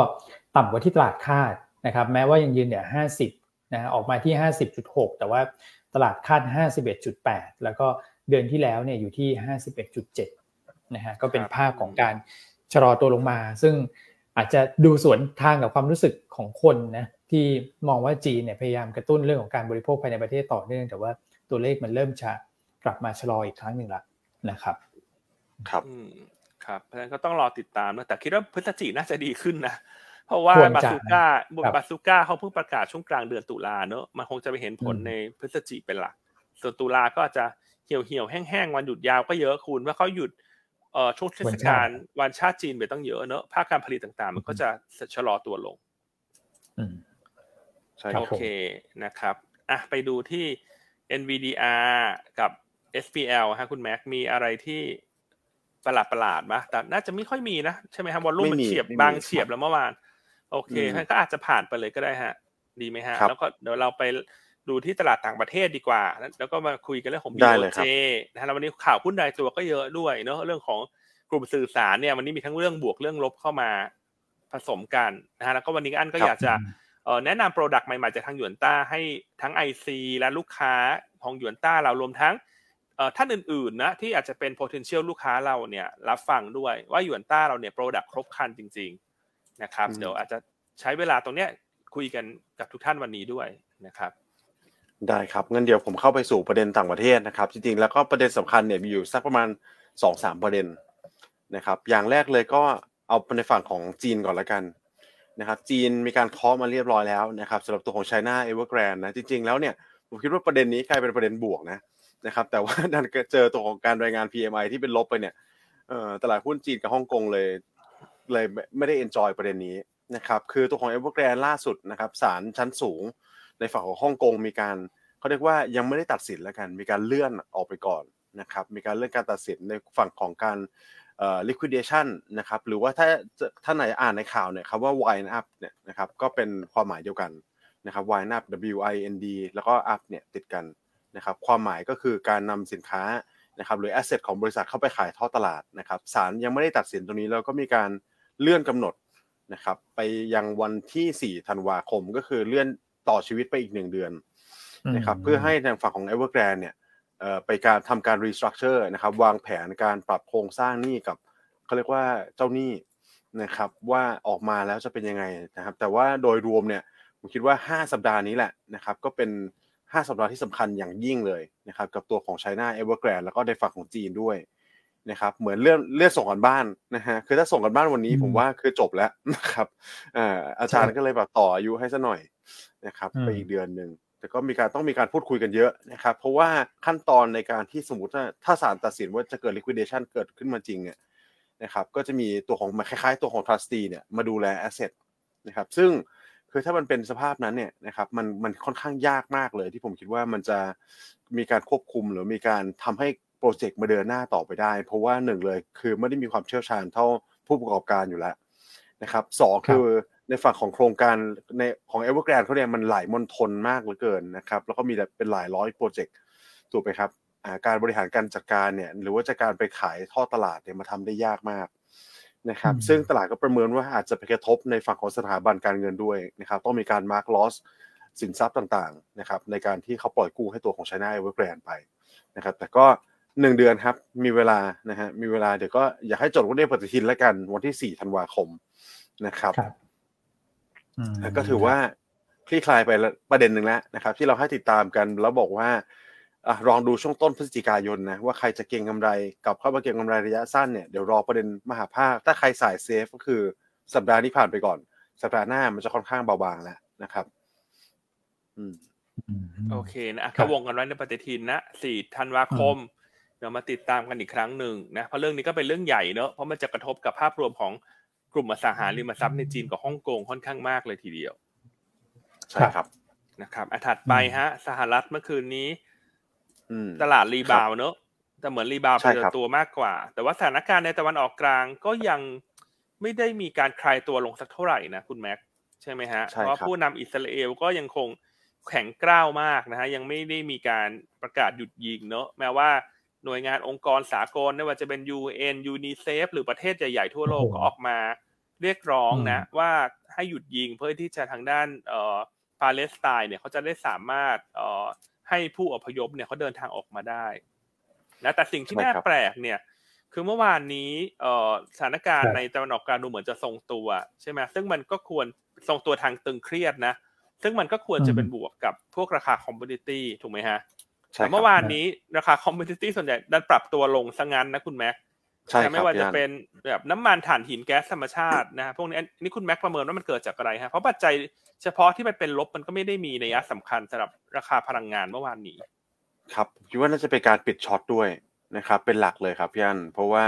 ต่ำกว่าที่ตลาดคาดนะครับ แม้ว่ายังยืนเนี่ย50นะฮะออกมาที่ 50.6 แต่ว่าตลาดคาด 51.8 แล้วก็ เดือนที่แล้วเนี่ยอยู่ที่ 51.7 นะฮะก็เป็นภาพของการชะลอตัวลงมา ซึ่งอาจจะดูสวนทางกับความรู้สึกของคนนะที่มองว่าจีนเนี่ยพยายามกระตุ้นเรื่องของการบริโภคภายในประเทศต่อเนื่อง แต่ว่าตัวเลขมันเริ่มจะกลับมาชะลออีกครั้งหนึ่งละนะครับ ครับอืมครับเพราะฉะนั้นก็ต้องรอติดตามนะแต่คิดว่าพฤศจิกน่าจะดีขึ้นนะเพราะว่าควรจะบาซูก้าครับบาซูก้าเขาเพิ่งประกาศช่วงกลางเดือนตุลาเนอะมันคงจะไปเห็นผลอืมในพฤศจิกเป็นหลัก ส่วนตุลาก็อาจจะ เหี่ยวเหี่ยวๆแห้งๆวันหยุดยาวก็เยอะคุณว่าะเขาหยุดเอ่อช่วงเทศกาลวันชาติจีนไปต้องเยอะเนอะภาคการผลิตต่างๆ มันก็จะชะลอตัวลงอืมใช่ครัโอบเคนะครับอะไปดูที่ NVDR กับ SPL ฮะคุณแม็กมีอะไรที่ประหลาดประหลาดๆมะแต่น่าจะไม่ค่อยมีนะ ใช่ไหมครับวอลลุ่มมันเฉียบบางเฉียบแล้วเมื่อวาน โอเคงั้นก็อาจจะผ่านไปเลยก็ได้ฮะ ดีไหมฮะ แล้วก็เดี๋ยวเราไป ดูที่ตลาดต่างประเทศดีกว่า แล้วก็มาคุยกันเรื่องของได้เลยค BOJ รับนะฮะแล้ววันนี้ข่าวหุ้นรายตัวก็เยอะด้วยเนอะเรื่องของกลุ่มสื่อสารเนี่ยวันนี้มีทั้งเรื่องบวกเรื่องลบเข้ามาผสมกันนะฮะแล้วก็วันนี้อันก็อยากจะเอ่อแนะนำ product ใหม่ๆจากทางหยวนต้าให้ทั้ง IC และลูกค้าของหยวนต้าเรารวมทั้งเอ่อท่านอื่นๆนะที่อาจจะเป็น potential ลูกค้าเราเนี่ยรับฟังด้วยว่าหยวนต้าเราเนี่ย product ครบครันจริง ๆนะครับอืมเดี๋ยวอาจจะใช้เวลาตรงเนี้ยคุยกันกับทุกท่านวันนี้ด้วยนะครับ ได้ครับงั้นเดี๋ยวผมเข้าไปสู่ประเด็นต่างประเทศนะครับ จริงๆแล้วก็ประเด็นสำคัญเนี่ยมีอยู่สักประมาณสองสามประเด็นนะครับ อย่างแรกเลยก็เอาในฝั่งของจีนก่อนละกันนะครับ จีนมีการเคาะมาเรียบร้อยแล้วนะครับสำหรับตัวของ China Evergrande นนะจริงๆแล้วเนี่ยผมคิดว่าประเด็นนี้กลายเป็นประเด็นบวกนะนะครับ แต่ว่าดันเจอตัวของการรายงาน PMI ที่เป็นลบไปเนี่ยตลาดหุ้นจีนกับฮ่องกงเลยเลยไม่ได้ enjoy ประเด็นนี้นะครับ คือตัวของ Evergrande ล่าสุดนะครับศาลชั้นสูง ในฝั่งของฮ่องกงมีการเขาเรียกว่ายังไม่ได้ตัดสินแล้วกัน มีการเลื่อนออกไปก่อนนะครับ มีการเลื่อนการตัดสินในฝั่งของการเอ่อ liquidation นะครับ หรือว่าถ้าท่านไหนอ่านในข่าวเนี่ยคำว่า wind up เนี่ยนะครับก็เป็นความหมายเดียวกันนะครับ wind up W I N D แล้วก็ up เนี่ยติดกันนะครับความหมายก็คือการนำสินค้านะครับหรือ asset ของบริษัทเข้าไปขายท่อตลาดนะครับศาลยังไม่ได้ตัดสินตรงนี้แล้วก็มีการเลื่อนกำหนดนะครับไปยังวันที่ 4 ธันวาคมก็คือเลื่อน ต่อชีวิตไปอีกหนึ่งเดือนนะครับเพื่อให้ทางฝั่งของ Evergrande เนี่ยไปการทำการรีสตรัคเจอร์นะครับวางแผนการปรับโครงสร้างหนี้กับเขาเรียกว่าเจ้าหนี้นะครับว่าออกมาแล้วจะเป็นยังไงนะครับ แต่ว่าโดยรวมเนี่ยผมคิดว่า 5 สัปดาห์นี้แหละนะครับ ก็เป็น 5 สัปดาห์ที่สำคัญอย่างยิ่งเลยนะครับ กับตัวของ China Evergrande แล้วก็ในฝั่งของจีนด้วย นะครับเหมือนเรื่องเรื่องส่งกันบ้านนะฮะคือถ้าส่งกันบ้านวันนี้ผมว่าคือจบแล้วนะครับอาจารย์ก็เลยแบบต่ออายุให้ซะหน่อยนะครับไปอีกเดือนหนึ่งแต่ก็มีการต้องมีการพูดคุยกันเยอะนะครับ เพราะว่าขั้นตอนในการที่สมมติถ้าถ้าศาลตัดสินว่าจะเกิด liquidation เกิดขึ้นมาจริงเนี่ยนะครับ ก็จะมีตัวของคล้ายๆ ตัวของ trustee เนี่ยมาดูแล asset นะครับ ซึ่งคือถ้ามันเป็นสภาพนั้นเนี่ยนะครับมันมันค่อนข้างยากมากเลยที่ผมคิดว่ามันจะมีการควบคุมหรือมีการทำให้ โปรเจกต์มาเดินหน้าต่อไปได้ เพราะว่าหนึ่งเลยคือไม่ได้มีความเชี่ยวชาญเท่าผู้ประกอบการอยู่แล้วนะครับสองคือในฝั่งของโครงการในของ e v e r g r a n d เขาเนี่ยมันหลายมณฑลมากเหลือเกินนะครับแล้วก็มีเป็นหลายร้อยโปรเจกต์ถูกไหมครับการบริหารการจัดการเนี่ยหรือว่าจะการไปขายท่อตลาดเนี่ยมาทำได้ยากมากนะครับซึ่งตลาดก็ประเมินว่าอาจจะไปกระทบในฝั่งของสถาบันการเงินด้วยนะครับต้องมีการมาร์กลอสสินทรัพย์ต่างๆนะครับในการที่เขาปล่อยกู้ให้ตัวของ China Evergrande ไปนะครับแต่ก็ หนึ่งเดือนครับ มีเวลานะฮะมีเวลาเดี๋ยวก็อยากให้จดวันนี้ปฏิทินแล้วกัน วันที่สี่ธันวาคมนะครับก็ถือว่าคลี่คลายไปประเด็นหนึ่งแล้วนะครับ ที่เราให้ติดตามกันแล้วบอกว่าอลองดูช่วงต้นพฤศจิกายนนะว่าใครจะเก็งกาไรกับเข้ามาเก็งกาไรระยะสั้นเนี่ยเดี๋ยวรอประเด็นมหาภาค ถ้าใครสายเซฟก็คือสัปดาห์นี้ผ่านไปก่อน สัปดาห์หน้ามันจะค่อนข้างเบาบางแล้วนะครับ อืมโอเคนะก็วงกันไว้ในปฏิทินนะสี่ธันวาคม เดี๋ยวมาติดตามกันอีกครั้งหนึ่งนะเพราะเรื่องนี้ก็เป็นเรื่องใหญ่เนอะเพราะมันจะกระทบกับภาพรวมของกลุ่มอสังหาริมทรัพย์ในจีนกับฮ่องกงค่อนข้างมากเลยทีเดียว ใช่ครับนะครับอถัดไปฮะ สหรัฐเมื่อคืนนี้ตลาดรีบาวเนอะแต่เหมือนรีบาวเป็นตัวมากกว่า แต่ว่าสถานการณ์ในตะวันออกกลางก็ยังไม่ได้มีการคลายตัวลงสักเท่าไหร่นะคุณแม็กใช่ไหมฮะเพราะผู้นำอิสราเอลก็ยังคงแข็งกร้าวมากนะฮะยังไม่ได้มีการประกาศหยุดยิงเนอะแม้ว่า หน่วยงานองค์กรสากลไม่ว่าจะเป็น UN UNICEF หรือประเทศใหญ่ๆทั่วโลกก็ออกมาเรียกร้องนะ ว่าให้หยุดยิงเพื่อที่จะทางด้านเอ่อปาเลสไตน์เนี่ยเขาจะได้สามารถเอ่อให้ผู้อพยพเนี่ยเขาเดินทางออกมาได้นะแต่สิ่งที่น่าแปลกเนี่ยคือเมื่อวานนี้เอ่อสถานการณ์ในตะวันออกกลางดูเหมือนจะทรงตัวใช่ไหมซึ่งมันก็ควรทรงตัวทางตึงเครียดนะ ซึ่งมันก็ควรจะเป็นบวกกับพวกราคา commodity ถูกไหมฮะ แต่เมื่อวานนี้ราคา commodity ส่วนใหญ่ดันปรับตัวลงซะงั้นนะคุณแม็กใช่ไม่ว่าจะเป็นแบบน้ำมันถ่านหินแก๊สธรรมชาตินะพวกนี้นี่คุณแม็กประเมินว่ามันเกิดจากอะไรฮะเพราะปัจจัยเฉพาะที่มันเป็นลบมันก็ไม่ได้มีนัยยะสำคัญสำหรับราคาพลังงานเมื่อวานนี้ ครับคิดว่าน่าจะเป็นการปิดช็อตด้วยนะครับ เป็นหลักเลยครับพี่อันเพราะว่า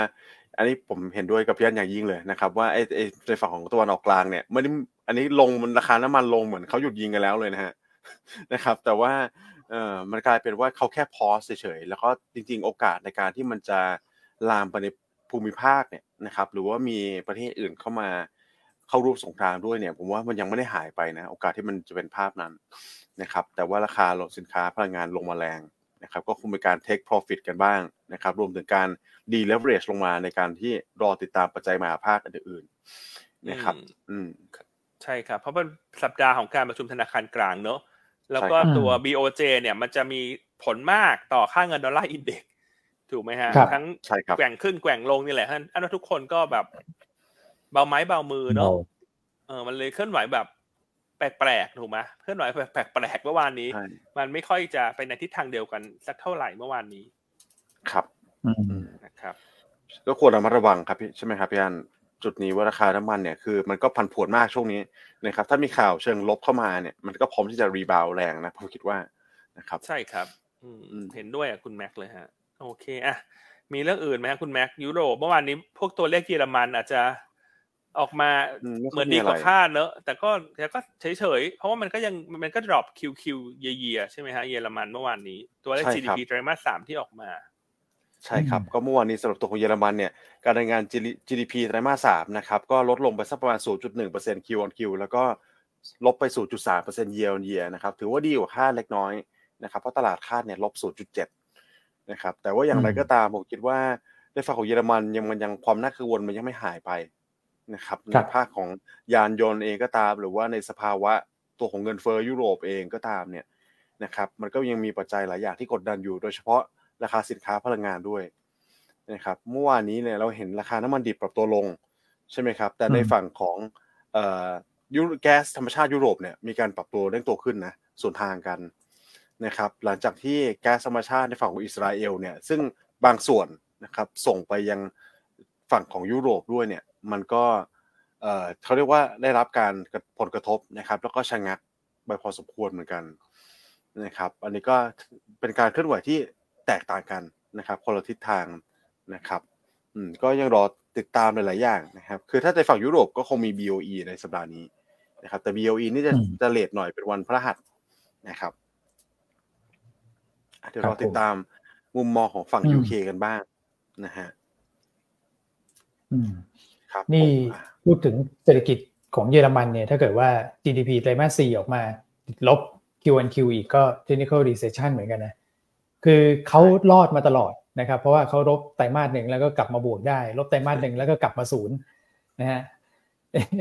อันนี้ผมเห็นด้วยกับพี่อันอย่างยิ่งเลยนะครับว่าไอ้ไอ้ในฝั่งของตะวันออกกลางเนี่ยไม่ได้อันนี้ลงมันราคาน้ำมันลงเหมือนเขาหยุดยิงกันแล้วเลยนะฮะนะครับ แต่ว่า เออมันกลายเป็นว่าเขาแค่พอสเฉยๆแล้วก็จริง ๆ โอกาสในการที่มันจะลามไปในภูมิภาคเนี่ยนะครับ หรือว่ามีประเทศอื่นเข้ามาเข้ารูปสงครามด้วยเนี่ย ผมว่ามันยังไม่ได้หายไปนะ โอกาสที่มันจะเป็นภาพนั้นนะครับ แต่ว่าราคาสินค้าพลังงานลงมาแรงนะครับ ก็คงเป็นการ take profit กันบ้างนะครับ รวมถึงการ deleverage ลงมาในการที่รอติดตามปัจจัยมหาภาคอื่นๆนะครับ อืมใช่ครับ เพราะเป็นสัปดาห์ของการประชุมธนาคารกลางเนอะ แล้วก็ตัว BOJ เนี่ยมันจะมีผลมากต่อค่าเงินดอลลาร์อินเด็กถูกไหมฮะ ทั้งแกว่งขึ้นแกว่งลงนี่แหละท่านอันนั้นทุกคนก็แบบเบาไม้เบามือเนาะเออมันเลยเคลื่อนไหวแบบแปลกๆถูกไหมเคลื่อนไหวแปลกๆเมื่อวานนี้ มันไม่ค่อยจะไปในทิศทางเดียวกันสักเท่าไหร่เมื่อวานนี้ ครับนะครับก็ควรระมัดระวังครับพี่ใช่ไหมครับพี่อัน จุดนี้ว่าราคาน้ำมันเนี่ยคือมันก็ผันผวนมากช่วงนี้นะครับถ้ามีข่าวเชิงลบเข้ามาเนี่ย มันก็พร้อมที่จะ rebound แรงนะผมคิดว่านะครับ ใช่ครับเห็นด้วยอะคุณแม็กเลยฮะโอเคอะมีเรื่องอื่นไหมคุณแม็กยุโรปเมื่อวานนี้พวกตัวเลขเยอรมันอาจจะออกมาเหมือนดีกว่าคาดเนอะแต่ก็แต่ก็เฉยๆเพราะว่ามันก็ยังมันก็ drop Q Q year ใช่ไหมฮะเยอรมันเมื่อวานนี้ ตัวเลข GDP ไตรมาสสามที่ออกมา ใช่ครับ ก็เมื่อวานนี้สำหรับตัวของเยอรมันเนี่ยการรายงาน GDP ไตรมาสสามนะครับก็ลดลงไปสักประมาณ 0.1% Q on Q แล้วก็ลบไป 0.3% year on year นะครับถือว่าดีกว่าคาดเล็กน้อยนะครับเพราะตลาดคาดเนี่ยลบ 0.7 นะครับแต่ว่าอย่างไรก็ตามผมคิดว่าในฝั่งของเยอรมันยังมันยังความน่ากังวลมันยังไม่หายไปนะครับในภาคของยานยนต์เองก็ตาม หรือว่าในสภาวะตัวของเงินเฟ้อยุโรปเองก็ตามเนี่ยนะครับมันก็ยังมีปัจจัยหลายอย่างที่กดดันอยู่โดยเฉพาะ ราคาสินค้าพลังงานด้วยนะครับเมื่อวานนี้เนี่ยเราเห็นราคาน้ำมันดิบปรับตัวลงใช่ไหมครับ แต่ในฝั่งของเอ่อยูแก๊สธรรมชาติยุโรปเนี่ยมีการปรับตัวเร่งตัวขึ้นนะส่วนทางกันนะครับหลังจากที่แก๊สธรรมชาติในฝั่งของอิสราเอลเนี่ยซึ่งบางส่วนนะครับส่งไปยังฝั่งของยุโรปด้วยเนี่ยมันก็เอ่อเขาเรียกว่าได้รับการผลกระทบนะครับ แล้วก็ชะงักไปพอสมควรเหมือนกันนะครับ อันนี้ก็เป็นการเคลื่อนไหวที่แตกต่างกันนะครับคนละทิศทางนะครับอืมก็ยังรอติดตามหลาย ๆ อย่างนะครับ คือถ้าในฝั่งยุโรปก็คงมี BOE ในสัปดาห์นี้นะครับ แต่ BOE นี่จะจะเลทหน่อยเป็นวันพระหัสนะครับเดี๋ยวเราติดตามมุมมองของฝั่ง UK กันบ้างนะฮะอืมครับ นี่พูดถึงเศรษฐกิจของเยอรมันเนี่ย ถ้าเกิดว่า GDP ไตรมาส4ออกมาติดลบ Q1Q อีกก็ technical recession เหมือนกันนะ คือเขารอดมาตลอดนะครับ เพราะว่าเขาลบไตรมาสหนึ่งแล้วก็กลับมาบวกได้ ลบไตรมาสหนึ่งแล้วก็กลับมาศูนย์นะฮะ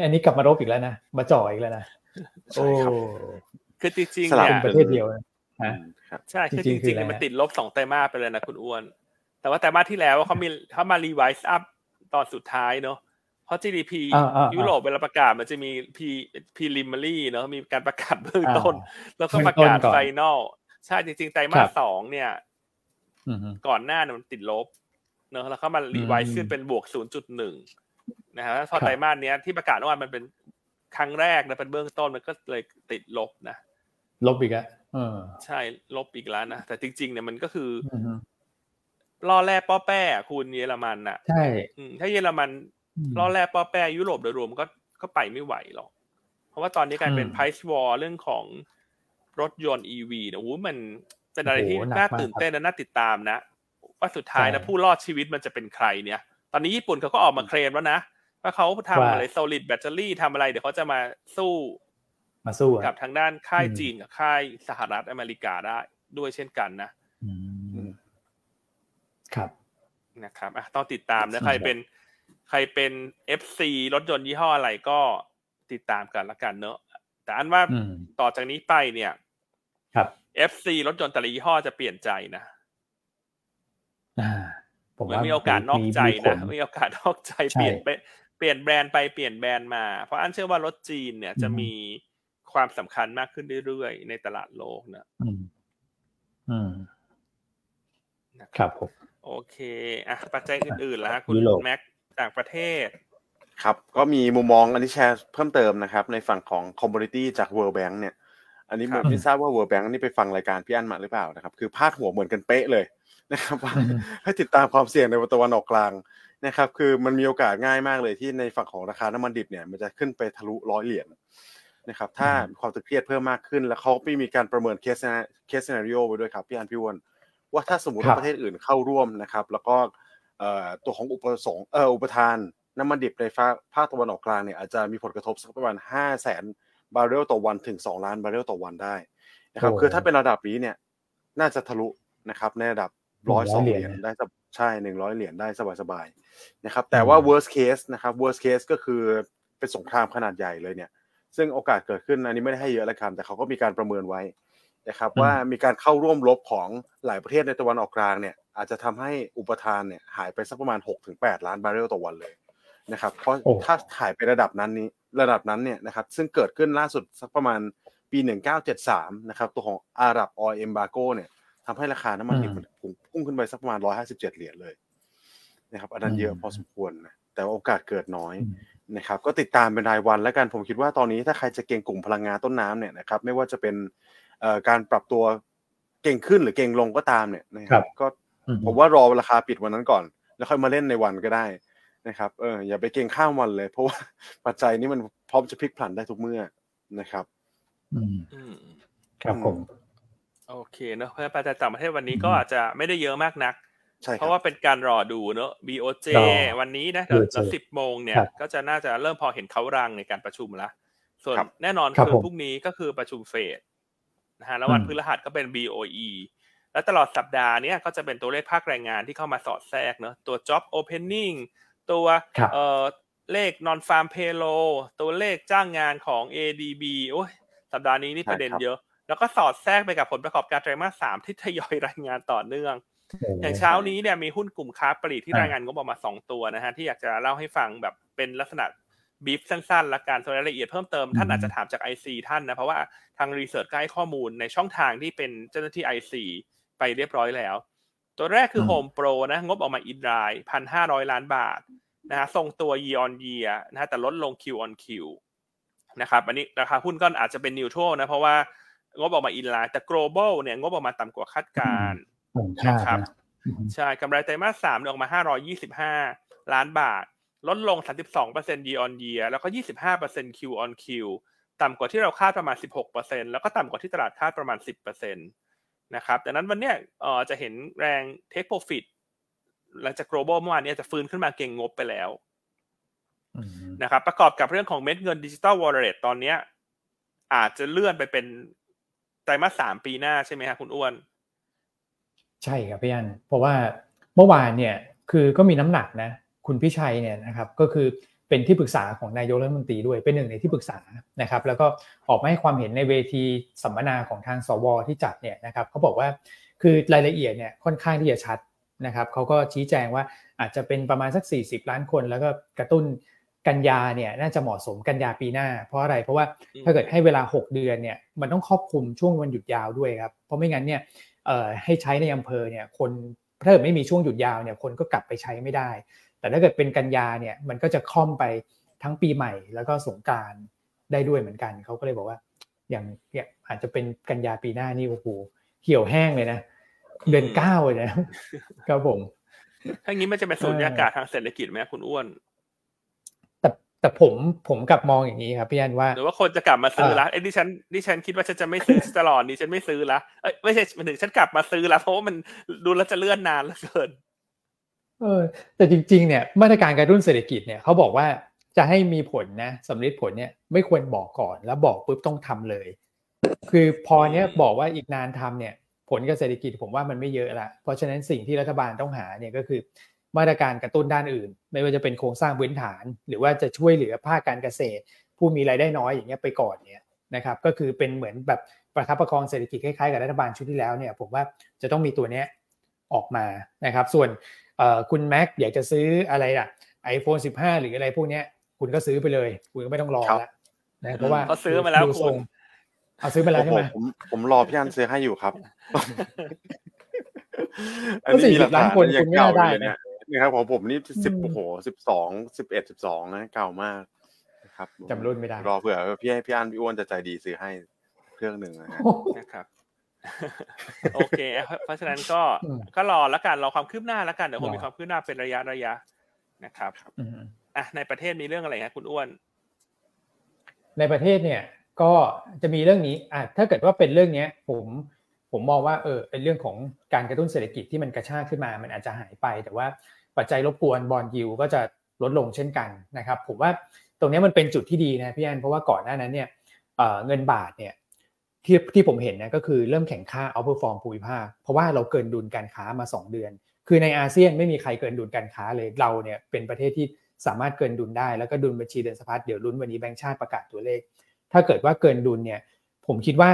อันนี้กลับมาลบอีกแล้วนะมาจ่ออีกแล้วนะใช่ครับคือจริงสๆลับเนี่ยประเทศเดียวนะอืฮะมครับใช่คือจจริงๆคือริงๆอะไรเนี่ยมันติดลบสองไตรมาสไปเลยนะคุณอ้วน แต่ว่าไตรมาสที่แล้วเขามีเขามารีไวซ์อัพตอนสุดท้ายเนาะเพราะ GDP อ่าอ่าอ่ายุโรปเวลาประกาศมันจะมี P preliminary เนาะมีการประกาศเบื้องอ่าต้น แล้วก็เบื้องประกาศต้นก่อนไฟนอล ใช่จริงๆไตรมาครัสบสองเนี่ยอืมฮึก่อนหน้าเนี่ยมันติดลบเนอะแล้วเขามารีไวอืซ์มขึ้นเป็นบวก0.1นะครับพอครับไตรมาสเนี้ยที่ประกาศเมื่อวานมันเป็นครั้งแรกนะเป็นเบื้องต้นมันก็เลยติดลบนะลบอีกอะเออใช่ลบอีกแล้วนะแต่จริง ๆ เนี่ยมันก็คือออืมฮึล่อแร่ป้อแป้อะคุณเยอรมันน่ะ ใช่อืมถ้าเยอรมันล่อแร่ป้อแป้ยุโรปโดยรวมก็ก็ไปไม่ไหวหรอก เพราะว่าตอนนี้กลายเป็นอืม price war เรื่องของ รถยนต์ EV นะโอ้โหมันเป็นอะไรที่โอ้โหหนักน่ามากตื่นเต้นและน่าติดตามนะ ว่าสุดท้ายใช่นะผู้รอดชีวิตมันจะเป็นใครเนี่ย ตอนนี้ญี่ปุ่นเขาก็ออกมาเคลมแล้วนะว่าเขาทำว่าอะไร solid battery ทำอะไร เดี๋ยวเขาจะมาสู้มาสู้อะกับทางด้านค่ายอืมจีนกับค่ายสหรัฐอเมริกาได้ด้วยเช่นกันนะอืมครับนะครับอะต้องติดตามนะอืมใครเป็น ใครเป็น FC รถยนต์ยี่ห้ออะไรก็ติดตามกันละกันเนอะแต่อันว่าอืมต่อจากนี้ไปเนี่ย ครับ FC รถยนต์แต่ละยี่ห้อจะเปลี่ยนใจนะอ่าผมเหมือนว่ามีโอกาสนอกใจมีผนะลมีโอกาสนอกใจใช่เปลี่ยนไปเปลี่ยนแบรนด์ไปเปลี่ยนแบรนด์มา เพราะอันเชื่อว่ารถจีนเนี่ยอืมจะมีความสำคัญมากขึ้นเรื่อยๆในตลาดโลกนะอืมอืมนะครับผมโอเคอะปัจจัยอื่นๆแล้วฮะคุณยุโรปแม็กต่างประเทศ ครับ ก็มีมุมมองอันนี้แชร์เพิ่มเติมนะครับ ในฝั่งของ commodity จาก World Bank เนี่ย อันนี้ครัไม่ไม่ทราบว่า World Bank นี่ไปฟังรายการพี่อันมาหรือเปล่านะครับ คือพาดหัวเหมือนกันเป๊ะเลยนะครับว่าอืมให้ติดตามความเสี่ยงในตะวันออกกลางนะครับ คือมันมีโอกาสง่ายมากเลยที่ในฝั่งของราคาน้ำมันดิบเนี่ย มันจะขึ้นไปทะลุร้อยเหรียญนะครับ ถ้าอืมความตึงเครียดเพิ่มมากขึ้น แล้วเขาไม่มีการประเมิน case case scenario ไว้ด้วยครับพี่อันพี่อ้วนว่าถ้าสมมติครับว่าประเทศอื่นเข้าร่วมนะครับ แล้วก็เอ่อตัวของอุปสงค์เอ่ออุปทานน้ำมันดิบในภาคภาคตะวันออกกลางเนี่ยอาจจะมีผลกระทบสักประมาณ5 0 0แสน บาร์เรลต่อวันถึง 2 ล้านบาร์เรลต่อวันได้นะครับโอ้คือถ้าเป็นระดับนี้เนี่ยน่าจะทะลุนะครับในระดับร้อยสอง100เหเหรีรียยญญได้สบใช่หนึ่งร้อยเหรียญได้สบายๆนะครับแต่ว่า worst case นะครับ worst case ก็คือเป็นสงครามขนาดใหญ่เลยเนี่ยซึ่งโอกาสเกิดขึ้นอันนี้ไม่ได้ให้เยอะแล้วครับแต่เขาก็มีการประเมินไว้นะครับอืมว่ามีการเข้าร่วมรบของหลายประเทศในตะวันออกกลางเนี่ยอาจจะทำให้อุปทานเนี่ยหายไปสักประมาณ6-8 ล้านบาร์เรลต่อวันเลย นะครับเพราะโอ้ถ้าหายไประดับนั้นนี้ระดับนั้นเนี่ยนะครับซึ่งเกิดขึ้นล่าสุดสักประมาณปี 1973 นะครับ ตัวของอาหรับออยเอมบาโกเนี่ยทำให้ราคาน้ำมันดิบมันพุ่งพุ่งขึ้นไปสักประมาณ 157 เหรียญเลยนะครับอันนั้นเยอะพอสมควรนะแต่ว่าโอกาสเกิดน้อยอืมนะครับ ก็ติดตามเป็นรายวันแล้วกันผมคิดว่าตอนนี้ถ้าใครจะเก่งกลุ่มพลังงานต้นน้ำเนี่ยนะครับไม่ว่าจะเป็นเอ่อการปรับตัวเก่งขึ้นหรือเก่งลงก็ตามเนี่ยนะคครัรับบก็อืมผมว่ารอราคาปิดวันนั้นก่อน แล้วค่อยมาเล่นในวันก็ได้ นะครับเอออย่าไปเก่งข้ามวันเลย เพราะว่าปัจจัยนี้มันพร้อมจะพลิกผันได้ทุกเมื่อนะครับอืมอืมครับผมโอเคเนอะเพราะฉะนั้นปัจจัยต่างประเทศวันนี้ก็อาจจะไม่ได้เยอะมากนักใช่คเพรับราะว่าเป็นการรอดูเนอะ BOJ รอวันนี้นะเดี๋ยว BOJ สิบโมงเนี่ยครับก็จะน่าจะเริ่มพอเห็นเขารังในการประชุมละส่วนครับแน่นอนครับคือผมพรุ่งนี้ก็คือประชุมเฟดนะฮะแล้ววันอืมพฤหัสก็เป็น BOE แล้วตลอดสัปดาห์เนี้ยก็จะเป็นตัวเลขภาคแรงงานที่เข้ามาสอดแทรกเนอะตัว job opening ตัวครับเอ่อเลข non farm payroll ตัวเลขจ้างงานของ ADB โอ้ยสัปดาห์นี้นี่ใช่ประเด็นครับเยอะ แล้วก็สอดแทรกไปกับผลประกอบการไตรมาสสามที่ทยอยรายงานต่อเนื่อง อย่างเช้านี้เนี่ยมีหุ้นกลุ่มค้าปลีกที่รายงานงบออกมาสองตัวนะฮะที่อยากจะเล่าให้ฟังแบบเป็นลักษณะบีฟสั้นๆ และการส่วนรายละเอียดเพิ่มเติมท่านอาจจะถามจาก IC ท่านนะ เพราะว่าทาง research ก็ให้ข้อมูลในช่องทางที่เป็นเจ้าหน้าที่ IC ไปเรียบร้อยแล้ว ตัวแรกคือ Home Pro นะ งบออกมา in line พันห้าร้อยล้านบาทนะฮะทรงตัว year on year นะฮะแต่ลดลง Q on Q นะครับอันนี้ราคาหุ้นก็อาจจะเป็น neutral นะ เพราะว่างบออกมา in line แต่ Global เนี่ยงบออกมาต่ำกว่าคาดการณ์นะครับใช่กำไรไตรมาสสามออกมา 525 ล้านบาท ลดลง 32% year on year แล้วก็ 25% Q on Q ต่ำกว่าที่เราคาดประมาณ 16%แล้วก็ต่ำกว่าที่ตลาดคาดประมาณ 10% นะครับดังนั้นวันเนี้ยเอ่อจะเห็นแรง take profit หลังจาก global เมื่อวานนี้จะฟื้นขึ้นมาเก่งงบไปแล้วนะครับประกอบกับเรื่องของเม็ดเงินดิจิตอลวอลเล็ตตอนเนี้ยอาจจะเลื่อนไปเป็นไตรมาสสามปีหน้าใช่ไหมครับคุณอ้วน ใช่ครับพี่อันเพราะว่าเมื่อวานเนี่ยคือก็มีน้ำหนักนะ คุณพิชัยเนี่ยนะครับ ก็คือ เป็นที่ปรึกษาของนายกรัฐมนตรีด้วยเป็นหนึ่งในที่ปรึกษานะครับ แล้วก็ออกมาให้ความเห็นในเวทีสัมมนาของทางสวที่จัดเนี่ยนะครับเขาบอกว่าคือรายละเอียดเนี่ยค่อนข้างที่จะชัดนะครับเขาก็ชี้แจงว่าอาจจะเป็นประมาณสัก 40 ล้านคน แล้วก็กระตุ้นกันยาเนี่ยน่าจะเหมาะสมกันยาปีหน้า เพราะอะไรเพราะว่าถ้าเกิดให้เวลา 6 เดือนเนี่ยมันต้องครอบคลุมช่วงวันหยุดยาวด้วยครับเพราะไม่งั้นเนี่ยให้ใช้ในอำเภอเนี่ยคนถ้าเกิดไม่มีช่วงหยุดยาวเนี่ยคนก็กลับไปใช้ไม่ได้ แต่ถ้าเกิดเป็นกันยาเนี่ยมันก็จะค่อมไปทั้งปีใหม่ แล้วก็สงการได้ด้วยเหมือนกันเขาก็เลยบอกว่า อย่างเนี่ยอาจจะเป็นกันยาปีหน้านี่โอ้โหเหี่ยวแห้งเลยนะเดือนเก้าเลยนะครับผมถ้างี้มันจะเป็นสูญญากาศทางเศรษฐกิจไหมคุณอ้วน แต่ผมผมกลับมองอย่างนี้ครับพี่อันว่า หรือว่าคนจะกลับมาซื้อละไอ้ดิฉันดิฉันคิดว่าฉันจะไม่ซื้อตลอดดิฉันไม่ซื้อละเอ้ยไม่ใช่มันถึงฉันกลับมาซื้อละเพราะว่ามันดูแล้วจะเลื่อนนานเหลือเกิน เออแต่จริงๆเนี่ยมาตรการการรุ่นเศรษฐกิจเนี่ยเขาบอกว่าจะให้มีผลนะสำลิดผลเนี่ยไม่ควรบอกก่อนแล้วบอกปุ๊บต้องทำเลย คือพอเนี้ยบอกว่าอีกนานทำเนี่ยผลกับเศรษฐกิจผมว่ามันไม่เยอะละเพราะฉะนั้นสิ่งที่รัฐบาลต้องหาเนี่ยก็คือมาตรการกระตุ้นด้านอื่น ไม่ว่าจะเป็นโครงสร้างพื้นฐาน หรือว่าจะช่วยเหลือภาคการเกษตร ผู้มีรายได้น้อยอย่างเงี้ยไปก่อนเนี่ยนะครับก็คือเป็นเหมือนแบบประคับประคองเศรษฐกิจคล้ายๆกับรัฐบาลชุดที่แล้วเนี่ยผมว่าจะต้องมีตัวเนี้ยออกมานะครับ ส่วน คุณแม็กอยากจะซื้ออะไรล่ะ iPhone 15 หรืออะไรพวกเนี้ย คุณก็ซื้อไปเลย คุณก็ไม่ต้องรอแล้วนะเพราะว่าเขาซื้อมาแล้วคุณเอาซื้อมาแล้วใช่ไหมผมผมรอพี่อันซื้อให้อยู่ครับอันนี้มีหลักฐานคนคุณไม่ได้เนี่ยนี่ครับของผมนี่สิบโอ้โหสิบสองสิบเอ็ดสิบสองนะเก่ามากครับจำรุ่นไม่ได้ รอเผื่อพี่ให้พี่อันพี่อ้วนจะใจดีซื้อให้เครื่องหนึ่งนะครับ โอเค เพราะฉะนั้นก็ก็รอแล้วกันรอความคืบหน้าแล้วกันเดี๋ยวผมมีความคืบหน้าเป็นระยะระยะนะครับอะในประเทศมีเรื่องอะไรครับคุณอ้วน ในประเทศเนี่ย ก็จะมีเรื่องนี้อะถ้าเกิดว่าเป็นเรื่องเนี้ย ผมผมมองว่าเออเป็นเรื่องของการกระตุ้นเศรษฐกิจที่มันกระชากขึ้นมา มันอาจจะหายไป แต่ว่าปัจจัยรบกวน bond yield ก็จะลดลงเช่นกันนะครับ ผมว่าตรงนี้มันเป็นจุดที่ดีนะพี่อันเพราะว่าก่อนหน้านั้นเนี่ยเงินบาทเนี่ย ที่ที่ผมเห็นนะก็คือเริ่มแข็งค่า outperform ภูมิภาคเพราะว่าเราเกินดุลการค้ามา 2 เดือน คือในอาเซียนไม่มีใครเกินดุลการค้าเลยเราเนี่ยเป็นประเทศที่สามารถเกินดุลได้แล้วก็ดุลบัญชีเดินสะพัดเดี๋ยวลุ้นวันนี้แบงก์ชาติประกาศตัวเลข ถ้าเกิดว่าเกินดุลเนี่ยผมคิดว่า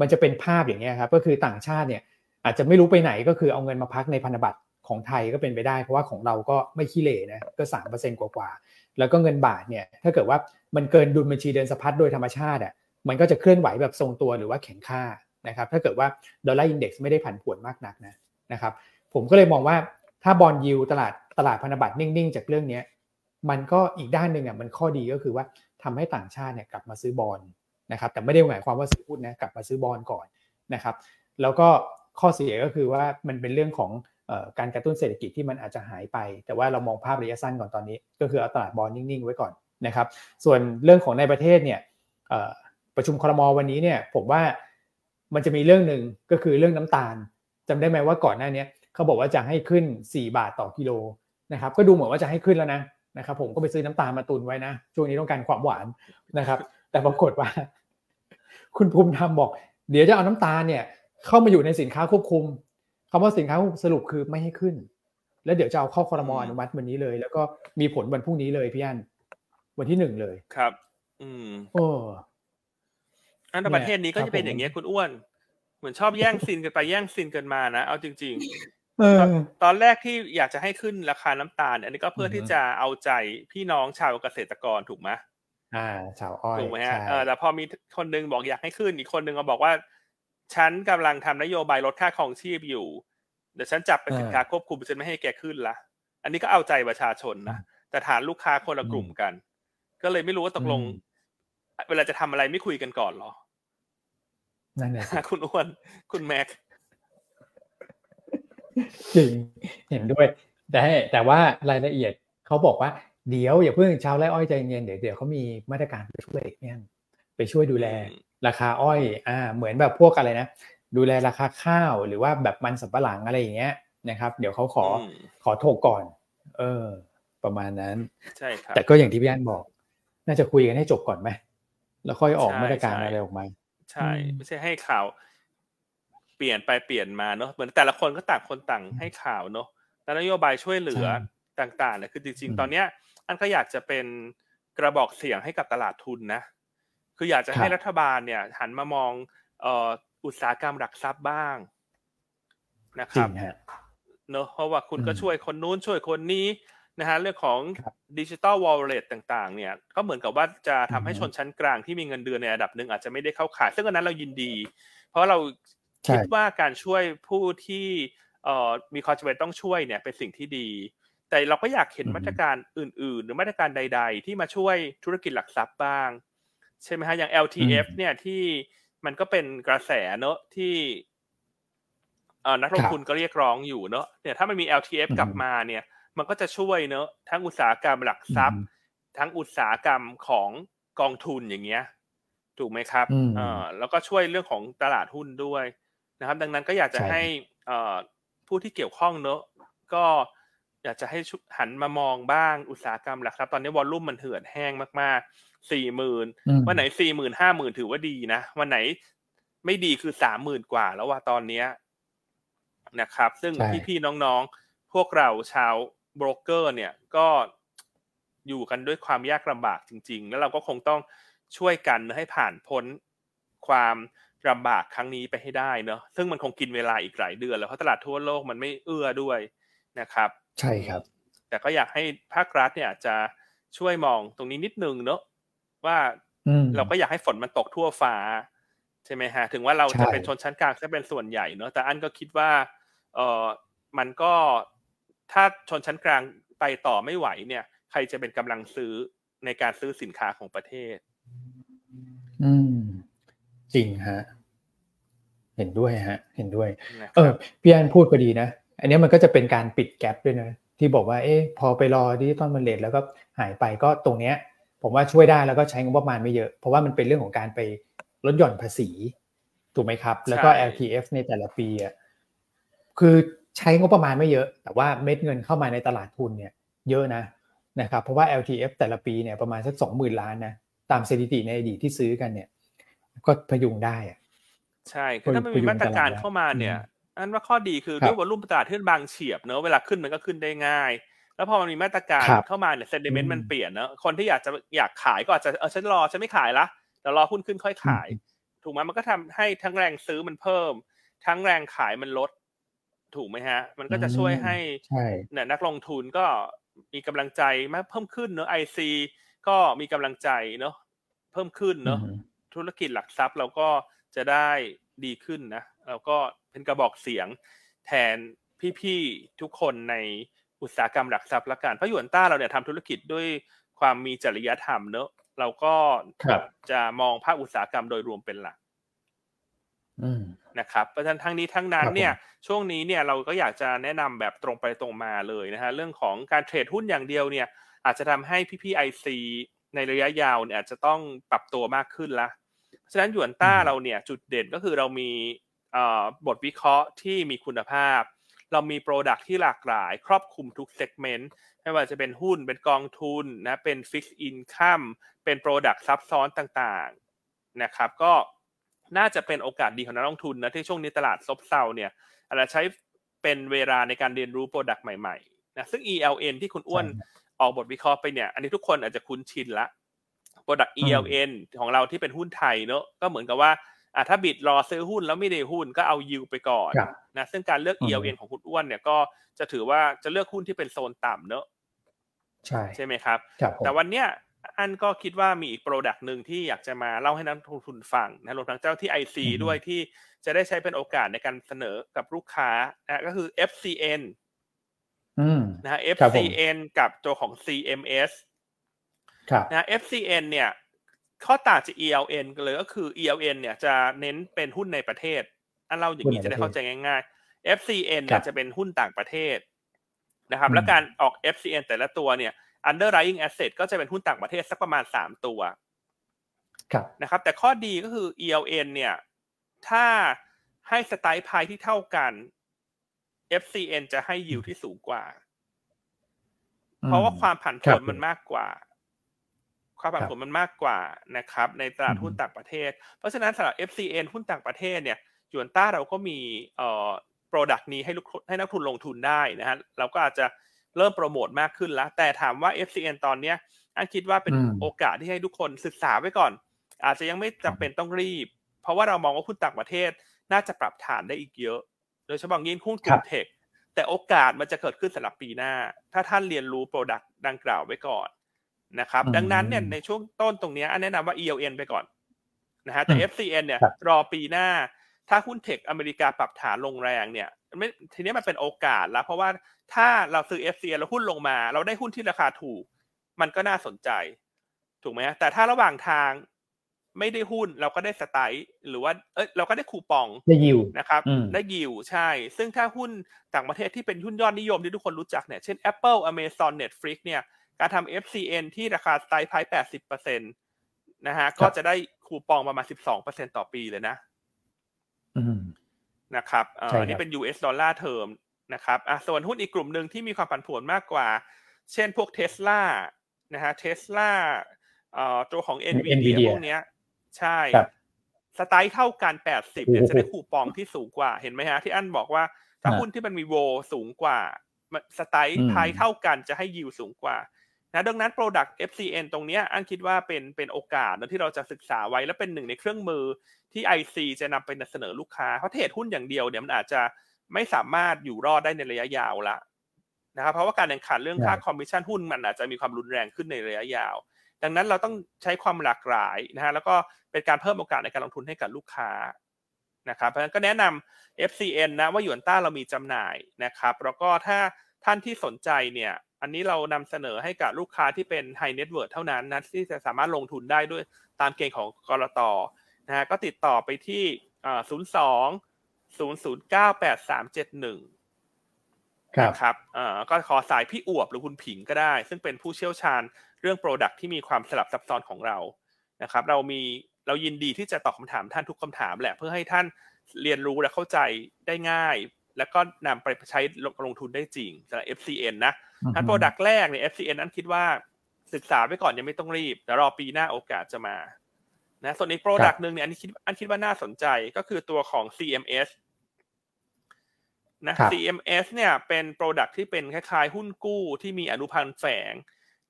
มันจะเป็นภาพอย่างนี้ครับก็คือต่างชาติเนี่ยอาจจะไม่รู้ไปไหนก็คือเอาเงินมาพักในพันธบัตรของไทยก็เป็นไปได้ เพราะว่าของเราก็ไม่ขี้เหร่นะก็สามเปอร์เซ็นต์กว่าๆแล้วก็เงินบาทเนี่ยถ้าเกิดว่ามันเกินดุลบัญชีเดินสะพัดโดยธรรมชาติอะ มันก็จะเคลื่อนไหวแบบทรงตัวหรือว่าแข็งค่านะครับถ้าเกิดว่า dollar index ไม่ได้ผันผวนมากนักนะนะครับผมก็เลยมองว่าถ้า bond yield ตลาดตลาดพันธบัตรนิ่งๆ จากเรื่องนี้มันก็อีกด้านหนึ่งอะมันข้อดีก็คือว่าทำให้ต่างชาติเนี่ยกลับมาซื้อบอลนะครับแต่ไม่ได้หมายความว่าซื้อหุ้นนะกลับมาซื้อบอลก่อนนะครับแล้วก็ข้อเสียก็คือว่ามันเป็นเรื่องของการกระตุ้นเศรษฐกิจที่มันอาจจะหายไป แต่ว่าเรามองภาพระยะสั้นก่อนตอนนี้ ก็คือเอาตลาดบอลนิ่งๆ ไว้ก่อนนะครับส่วนเรื่องของในประเทศเนี่ย ประชุมครมวันนี้เนี่ยผมว่ามันจะมีเรื่องหนึ่งก็คือเรื่องน้ำตาลจำได้ไหมว่าก่อนหน้านี้เขาบอกว่าจะให้ขึ้น 4 บาทต่อกิโลนะครับก็ดูเหมือนว่าจะให้ขึ้นแล้วนะนะครับผมก็ไปซื้อน้ำตาลมาตุนไว้นะ ช่วงนี้ต้องการความหวานนะครับ แต่ปรากฏว่า คุณภูมิธรรมบอก เดี๋ยวจะเอาน้ำตาลเนี่ย เข้ามาอยู่ในสินค้าควบคุมคำว่าสินค้าสรุปคือไม่ให้ขึ้น แล้วเดี๋ยวจะเอาเข้าคอรมออนุมัติวันนี้เลย แล้วก็มีผลวันพรุ่งนี้เลยพี่อันวันที่หนึ่งเลยครับ อืมโอ้ อันประเทศนี้ก็จะเป็นอย่างเงี้ยคุณอ้วน เหมือนชอบแย่งซีนกันไปแย่งซีนกันมานะเอาจริงตอนแรกที่อยากจะให้ขึ้นราคาน้ำตาล อันนี้ก็เพื่อที่จะเอาใจพี่น้องชาวเกษตรกรถูกไหมอ่า ชาวอ้อยถูกไหมฮะเออแต่พอมีคนนึงบอกอยากให้ขึ้นอีกคนนึงก็บอกว่าฉันกำลังทำนโยบายลดค่าครองชีพอยู่เดี๋ยวฉันจับเป็นสินค้าควบคุมฉันไม่ให้แกขึ้นละอันนี้ก็เอาใจประชาชนนะแต่ฐานลูกค้าคนละกลุ่มกัน ก็เลยไม่รู้ว่าตกลง เวลาจะทำอะไรไม่คุยกันก่อนหรอ นั่นแหละคุณอ้วนคุณแม็กจริงเห็นด้วย แต่แต่ว่ารายละเอียดเขาบอกว่าเดี๋ยวอย่าเพิ่งชาวไร่อ้อยใจเย็นเดี๋ยวเดี๋ยวเขามีมาตรการไปช่วยเนี่ยไปช่วยดูแลราคาอ้อย อ่า เหมือนแบบพวกอะไรนะดูแลราคาข้าวหรือว่าแบบมันสับปะหลังอะไรอย่างเงี้ยนะครับ เดี๋ยวเขาขอขอโทษก่อน เออ ประมาณนั้นใช่ครับแต่ก็อย่างที่พี่อันบอก น่าจะคุยกันให้จบก่อนไหมแล้วค่อยออกมาตรการอะไรออกมา ใช่ ไม่ใช่ให้ข่าว เปลี่ยนไปเปลี่ยนมาเนาะเหมือนแต่ละคนก็ต่างคนต่างให้ข่าวเนาะแล้วนโยบายช่วยเหลือต่างๆเนี่ยคือจริง ๆ ตอนเนี้ย อันก็อยากจะเป็นกระบอกเสียงให้กับตลาดทุนนะ คืออยากจะให้รัฐบาลเนี่ย หันมามองเอ่ออุตสาหกรรมหลักทรัพย์บ้างนะครับเนอะเพราะว่าคุณก็ช่วยคนนู้นช่วยคนนี้ นะฮะเรื่องของ digital wallet ต่างๆ เนี่ยก็เหมือนกับว่าจะทำให้ชนชั้นกลางที่มีเงินเดือนในระดับหนึ่งอาจจะไม่ได้เข้าข่าย ซึ่งอันนั้นเรายินดี เพราะเราคิดว่าการช่วยผู้ที่เอ่อมีความจำเป็นต้องช่วยเนี่ยเป็นสิ่งที่ดี แต่เราก็อยากเห็นมาตรการอื่น ๆ หรือมาตรการใด ๆ ที่มาช่วยธุรกิจหลักทรัพย์บ้าง ใช่ไหมฮะอย่าง LTF เนี่ยที่มันก็เป็นกระแสเนอะที่เอ่อนักลงทุนก็เรียกร้องอยู่เนอะเนี่ยถ้ามันมี LTF กลับมาเนี่ย มันก็จะช่วยเนอะทั้งอุตสาหกรรมหลักทรัพย์ ทั้งอุตสาหกรรมของกองทุนอย่างเงี้ย ถูกไหมครับอ่าแล้วก็ช่วยเรื่องของตลาดหุ้นด้วยนะครับ ดังนั้นก็อยากจะให้อ่ผู้ที่เกี่ยวข้องเนอะก็อยากจะให้หันมามองบ้างอุตสาหกรรมหลักทรัพย์ตอนนี้วอลลุ่มมันเถื่อนแห้งมากๆสี่หมื่นวันไหนสี่หมื่นห้าหมื่นถือว่าดีนะวันไหนไม่ดีคือสามหมื่นกว่าแล้วว่าตอนเนี้ยนะครับ ซึ่งพี่ๆน้องๆ พวกเราชาว โบรกเกอร์เนี่ยก็อยู่กันด้วยความยากลำบากจริง ๆ แล้วเราก็คงต้องช่วยกันให้ผ่านพ้นความลำบากครั้งนี้ไปให้ได้เนอะซึ่งมันคงกินเวลาอีกหลายเดือนแล้วเพราะตลาดทั่วโลกมันไม่เอื้อด้วยนะครับ ใช่ครับ แต่ก็อยากให้ภาครัฐเนี่ยจะช่วยมองตรงนี้นิดนึงเนอะว่าเราก็อยากให้ฝนมันตกทั่วฟ้า ใช่ไหมฮะ ถึงว่าเราจะเป็นชนชั้นกลางจะเป็นส่วนใหญ่เนอะแต่อันก็คิดว่า เออมันก็ ถ้าชนชั้นกลางไปต่อไม่ไหวเนี่ย ใครจะเป็นกำลังซื้อในการซื้อสินค้าของประเทศ อืม จริงฮะ เห็นด้วยฮะ เห็นด้วย เออพี่อันพูดก็ดีนะ อันนี้มันก็จะเป็นการปิดแกลบด้วยนะ ที่บอกว่า เอ๊ะพอไปรอดิจิตอลมันเลทแล้วก็หายไปก็ตรงเนี้ย ผมว่าช่วยได้แล้วก็ใช้งบประมาณไม่เยอะ เพราะว่ามันเป็นเรื่องของการไปลดหย่อนภาษี ถูกไหมครับ แล้วก็ LTF ในแต่ละปีอะคือ ใช้งบประมาณไม่เยอะ แต่ว่าเม็ดเงินเข้ามาในตลาดทุนเนี่ยเยอะนะนะครับเพราะว่า LTF แต่ละปีเนี่ยประมาณสักสองหมื่นล้านนะตามสถิติในอดีตที่ซื้อกันเนี่ย ก็พยุงได้อะใช่คือถ้ามันมีมาตรการเข้ามาเนี่ย อันว่าข้อดีคือด้วยวอลุ่มตลาดที่บางเฉียบเนอะเวลาขึ้นมันก็ขึ้นได้ง่าย แล้วพอมันมีมาตรการเข้ามาเนี่ยเซนดิเมนต์มันเปลี่ยนเนอะคนที่อยากจะอยากขายก็อาจจะเออฉันรอฉันไม่ขายละแต่รอหุ้นขึ้นค่อยขาย ถูกไหมมันก็ทำให้ทั้งแรงซื้อมันเพิ่ม ทั้งแรงขายมันลด ถูกไหมฮะ มันก็จะช่วยให้เนี่ยนักลงทุนก็มีกำลังใจมากเพิ่มขึ้นเนอะไอซีก็มีกำลังใจเนอะเพิ่มขึ้นเนอะธุรกิจหลักทรัพย์เราก็จะได้ดีขึ้นนะเราก็เป็นกระบอกเสียงแทนพี่ๆทุกคนในอุตสาหกรรมหลักทรัพย์ละกันเพราะยวนต้าเราเนี่ยทำธุรกิจด้วยความมีจริยธรรมเนอะเราก็จะมองภาคอุตสาหกรรมโดยรวมเป็นหลัก นะครับเพราะฉะนั้นทั้งนี้ทั้งนั้นเนี่ยช่วงนี้เนี่ยเราก็อยากจะแนะนำแบบตรงไปตรงมาเลยนะฮะเรื่องของการเทรดหุ้นอย่างเดียวเนี่ยอาจจะทำให้พี่ๆไอซีในระยะยาวเนี่ยอาจจะต้องปรับตัวมากขึ้นละฉะนั้นหยวนต้าเราเนี่ยจุดเด่นก็คือเรามีบทวิเคราะห์ที่มีคุณภาพ เรามี product ที่หลากหลาย ครอบคลุมทุก segment ไม่ว่าจะเป็นหุ้นเป็นกองทุนนะเป็น fixed income เป็น product ซับซ้อนต่างๆนะครับก็ น่าจะเป็นโอกาสดีของนักลงทุนนะที่ช่วงนี้ตลาดซบเซาเนี่ยอาจจะใช้เป็นเวลาในการเรียนรู้ product ใหม่ๆนะซึ่ง ELN ที่คุณอ้วนออกบทวิเคราะห์ไปเนี่ย อันนี้ทุกคนอาจจะคุ้นชินละproduct ELN ของเราที่เป็นหุ้นไทยเนอะก็เหมือนกับว่าอะถ้า bid รอซื้อหุ้นแล้วไม่ได้หุ้นก็เอายิวไปก่อนครับนะซึ่งการเลือกอืม ELN ของคุณอ้วนเนี่ยก็จะถือว่าจะเลือกหุ้นที่เป็นโซนต่ำเนอะใช่ใช่ไหมครับครับผมแต่วันเนี้ย อันก็คิดว่ามีอีก product หนึ่งที่อยากจะมาเล่าให้นักลงทุนฟังนะรวมทั้งเจ้าที่ IC ด้วยที่จะได้ใช้เป็นโอกาสในการเสนอกับลูกค้านะก็คือ FCN อืมนะฮะครับผม FCN กับตัวของ CMS ครับนะ FCN เนี่ย ข้อต่างจาก ELN กันเลยก็คือ ELN เนี่ยจะเน้นเป็นหุ้นในประเทศ อันเล่าอย่างนี้จะได้เข้าใจง่าย ๆ FCN เนี่ยจะเป็นหุ้นต่างประเทศนะครับอืมและการออก FCN แต่ละตัวเนี่ย underlying asset ก็จะเป็นหุ้นต่างประเทศสักประมาณสามตัวครับนะครับ แต่ข้อดีก็คือ ELN เนี่ย ถ้าให้สไตล์พายที่เท่ากัน FCN จะให้ยิวที่สูงกว่า เพราะว่าความผันผครัวนบมันมากกว่า ความผันครับผวนมันมากกว่านะครับ ในตลาดอืมหุ้นต่างประเทศ เพราะฉะนั้นสำหรับ FCN หุ้นต่างประเทศเนี่ยยวนต้าเราก็มีเอ่อ product นี้ให้ลูกให้นักทุนลงทุนได้นะฮะเราก็อาจจะ เริ่มโปรโมทมากขึ้นแล้ว แต่ถามว่า FCN ตอนเนี้ยอันคิดว่าเป็นอืมโอกาสที่ให้ทุกคนศึกษาไว้ก่อน อาจจะยังไม่จำเป็นต้องรีบ เพราะว่าเรามองว่าหุ้นต่างประเทศน่าจะปรับฐานได้อีกเยอะ โดยเฉพาะยิ่งหุ้นกลุ่ครับ tech แต่โอกาสมันจะเกิดขึ้นสำหรับปีหน้า ถ้าท่านเรียนรู้ product ดังกล่าวไว้ก่อนนะครับอืมดังนั้นเนี่ยในช่วงต้นตรงเนี้ยอันแนะนำว่า ELN ไปก่อนนะฮะแต่อืม FCN เนี่ยครับรอปีหน้า ถ้าหุ้น tech อเมริกาปรับฐานลงแรงเนี่ย ไม่ทีนี้มันเป็นโอกาสแล้วเพราะว่าถ้าเราซื้อ FCN แล้วหุ้นลงมา เราได้หุ้นที่ราคาถูก มันก็น่าสนใจ ถูกไหมฮะแต่ถ้าระหว่างทางไม่ได้หุ้นเราก็ได้ strike หรือว่าเอ้ยเราก็ได้คูปองได้ยิวนะครับอืมได้ยิวใช่ ซึ่งถ้าหุ้นต่างประเทศที่เป็นหุ้นยอดนิยมที่ทุกคนรู้จักเนี่ยเช่น Apple Amazon Netflix เนี่ยการทำ FCN ที่ราคา strike price แปดสิบเปอร์เซ็นต์นะฮะก็จะได้คูปองประมาณสิบสองเปอร์เซ็นต่อปีเลยนะอืม นะครับเอ่อใช่ครับอันนี้เป็น US dollar term นะครับอะส่วนหุ้นอีกกลุ่มหนึ่งที่มีความผันผวนมากกว่า เช่นพวกเทสลานะฮะเทสลาเอ่อตัวของ NVIDIA NVIDIA พวกเนี้ย ใช่ครับstrike เท่ากัน 80เนี่ยโอ้โหจะได้คูปองที่สูงกว่าเห็นไหมฮะ ที่อันบอกว่าถ้าอ่าหุ้นที่มันมีโวสูงกว่ามัน strike อืม strike เท่ากันจะให้ยิวสูงกว่า นะดังนั้น product FCN ตรงเนี้ยอันคิดว่าเป็นเป็นโอกาสนะที่เราจะศึกษาไว้และเป็นหนึ่งในเครื่องมือที่ IC จะนำไปเสนอลูกค้าเพราะ trade หุ้นอย่างเดียวเนี่ยมันอาจจะไม่สามารถอยู่รอดได้ในระยะยาวละนะครับเพราะว่าการแข่งขันเรื่องค่าใช่คอมมิชชั่นหุ้นมันอาจจะมีความรุนแรงขึ้นในระยะยาว ดังนั้นเราต้องใช้ความหลากหลายนะฮะแล้วก็เป็นการเพิ่มโอกาสในการลงทุนให้กับลูกค้านะครับเพราะฉะนั้นก็แนะนำ FCN นะว่าหยวนต้าเรามีจำหน่ายนะครับ แล้วก็ถ้าท่านที่สนใจเนี่ย อันนี้เรานำเสนอให้กับลูกค้าที่เป็น High Net Worth เท่านั้นนะที่จะสามารถลงทุนได้ด้วยตามเกณฑ์ของกรตนะฮะก็ติดต่อไปที่ศูนย์สองศูนย์ศูนย์เก้าแปดสามเจ็ดหนึ่งครับนะครับเอ่อก็ขอสายพี่อวบหรือคุณผิงก็ได้ ซึ่งเป็นผู้เชี่ยวชาญเรื่อง Product ที่มีความสลับซับซ้อนของเรานะครับ เรามีเรายินดีที่จะตอบคำถามท่านทุกคำถามแหละเพื่อให้ท่านเรียนรู้และเข้าใจได้ง่าย แล้วก็นำไปใช้ลงทุนได้จริงสำหรับ FCN นะ อัน Product แรกเนี่ย FCN นั้นคิดว่าศึกษาไว้ก่อนยังไม่ต้องรีบเดี๋ยวรอปีหน้าโอกาสจะมานะส่วนอีก Product หนึ่งเนี่ยอันนี้คิดอันคิดว่าน่าสนใจก็คือตัวของ CMS นะครับ CMS เนี่ยเป็น Product ที่เป็นคล้ายๆหุ้นกู้ที่มีอนุพันธ์แฝง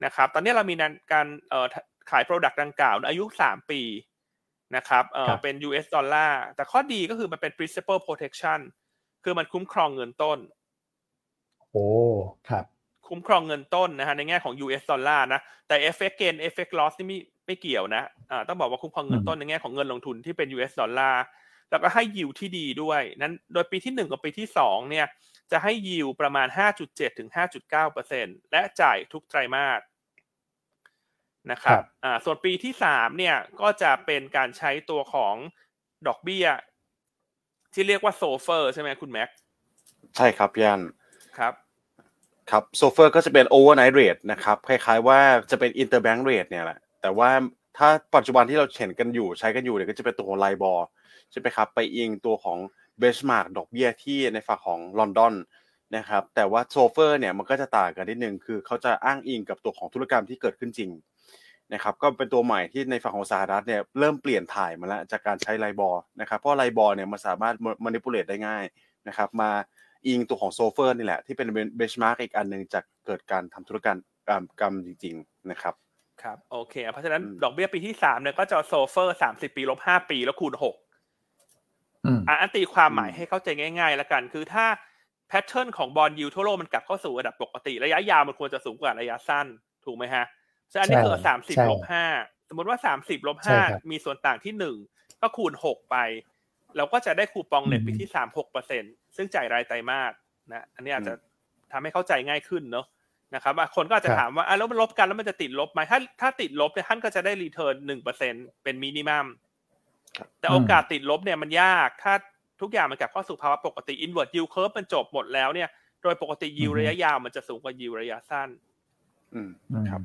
นะครับ ตอนนี้เรามีการเอ่อขาย Product ดังกล่าวอายุ3ปีนะครับเอ่อครับเป็น US ดอลลาร์ แต่ข้อดีก็คือมันเป็น principal protection คือมันคุ้มครองเงินต้น โอ้ ครับ คุ้มครองเงินต้นนะฮะในแง่ของ US ดอลลาร์นะแต่ effect gain effect loss นี่ไม่ไม่เกี่ยวนะอ่าต้องบอกว่าคุ้มครองเงินต้นในแง่ของเงินลงทุนที่เป็น US ดอลลาร์แล้วก็ให้ยิวที่ดีด้วยนั้นโดยปีที่ 1 กับปีที่ 2 เนี่ยจะให้ยิวประมาณ 5.7 ถึง 5.9%และจ่ายทุกไตรมาสนะครัครับบอ่าส่วนปีที่ 3 เนี่ยก็จะเป็นการใช้ตัวของดอกเบี้ย ที่เรียกว่าโซเฟอร์ใช่ไหมคุณแม็กใช่ครับพี่อันครับ ครับโซเฟอร์ก็จะเป็น overnight rate นะครับคล้ายๆว่าจะเป็น interbank rate เนี่ยแหละแต่ว่าถ้าปัจจุบันที่เราเห็นกันอยู่ใช้กันอยู่เนี่ยก็จะเป็นตัวของไลบอร์ใช่ไหมครับไปอิงตัวของ benchmark ดอกเบี้ยที่ในฝั่งของลอนดอนนะครับแต่ว่า SOFR เนี่ยมันก็จะต่างกันนิดนึงคือเขาจะอ้างอิงกับตัวของธุรกรรมที่เกิดขึ้นจริงนะครับก็เป็นตัวใหม่ที่ในฝั่งของสหรัฐเนี่ยเริ่มเปลี่ยนถ่ายมาแล้วจากการใช้ LIBOR นะครับเพราะ LIBOR เนี่ยมันสามารถ manipulate ได้ง่ายนะครับมา อิงตัวของ SOFR นี่แหละ ที่เป็น benchmark อีกอันหนึ่งจากเกิดการทำธุรกรรมกรรมกรรมจริง ๆ นะครับครับโอเค เพราะฉะนั้นอืมดอกเบี้ยปีที่สามเนี่ยก็จะ SOFR สามสิบปีลบห้าปีแล้วคูณหกอ่านตีความหมายให้เข้าใจง่ายๆ แล้วกัน คือถ้า pattern ของ bond yield ทั่วโลกมันกลับเข้าสู่ระดับปกติ ระยะยาวมันควรจะสูงกว่าระยะสั้น ถูกไหมฮะฉะนั้นนี่คือสามสิบลบห้าสมมติว่าสามสิบลบห้ามีส่วนต่างที่หนึ่งก็คูณหกไป เราก็จะได้คูปองเน็ตไปที่สามหกเปอร์เซ็น ซึ่งจ่ายรายไตรมาสนะอันนี้อาจจะทำให้เข้าใจง่ายขึ้นเนาะนะครับคนก็อาจจะถามว่าอะแล้วมันลบกันแล้วมันจะติดลบไหมถ้าถ้าติดลบเนี่ยท่านก็จะได้ return หนึ่งเปอร์เซ็นเป็น minimum แต่โอกาสติดลบเนี่ยมันยากถ้าทุกอย่างมันกลับเข้าสู่ภาวะปกติ inverted yield curve มันจบหมดแล้วเนี่ยโดยปกติยิวระยะยาวมันจะสูงกว่ายิวระยะสั้นอืมครับ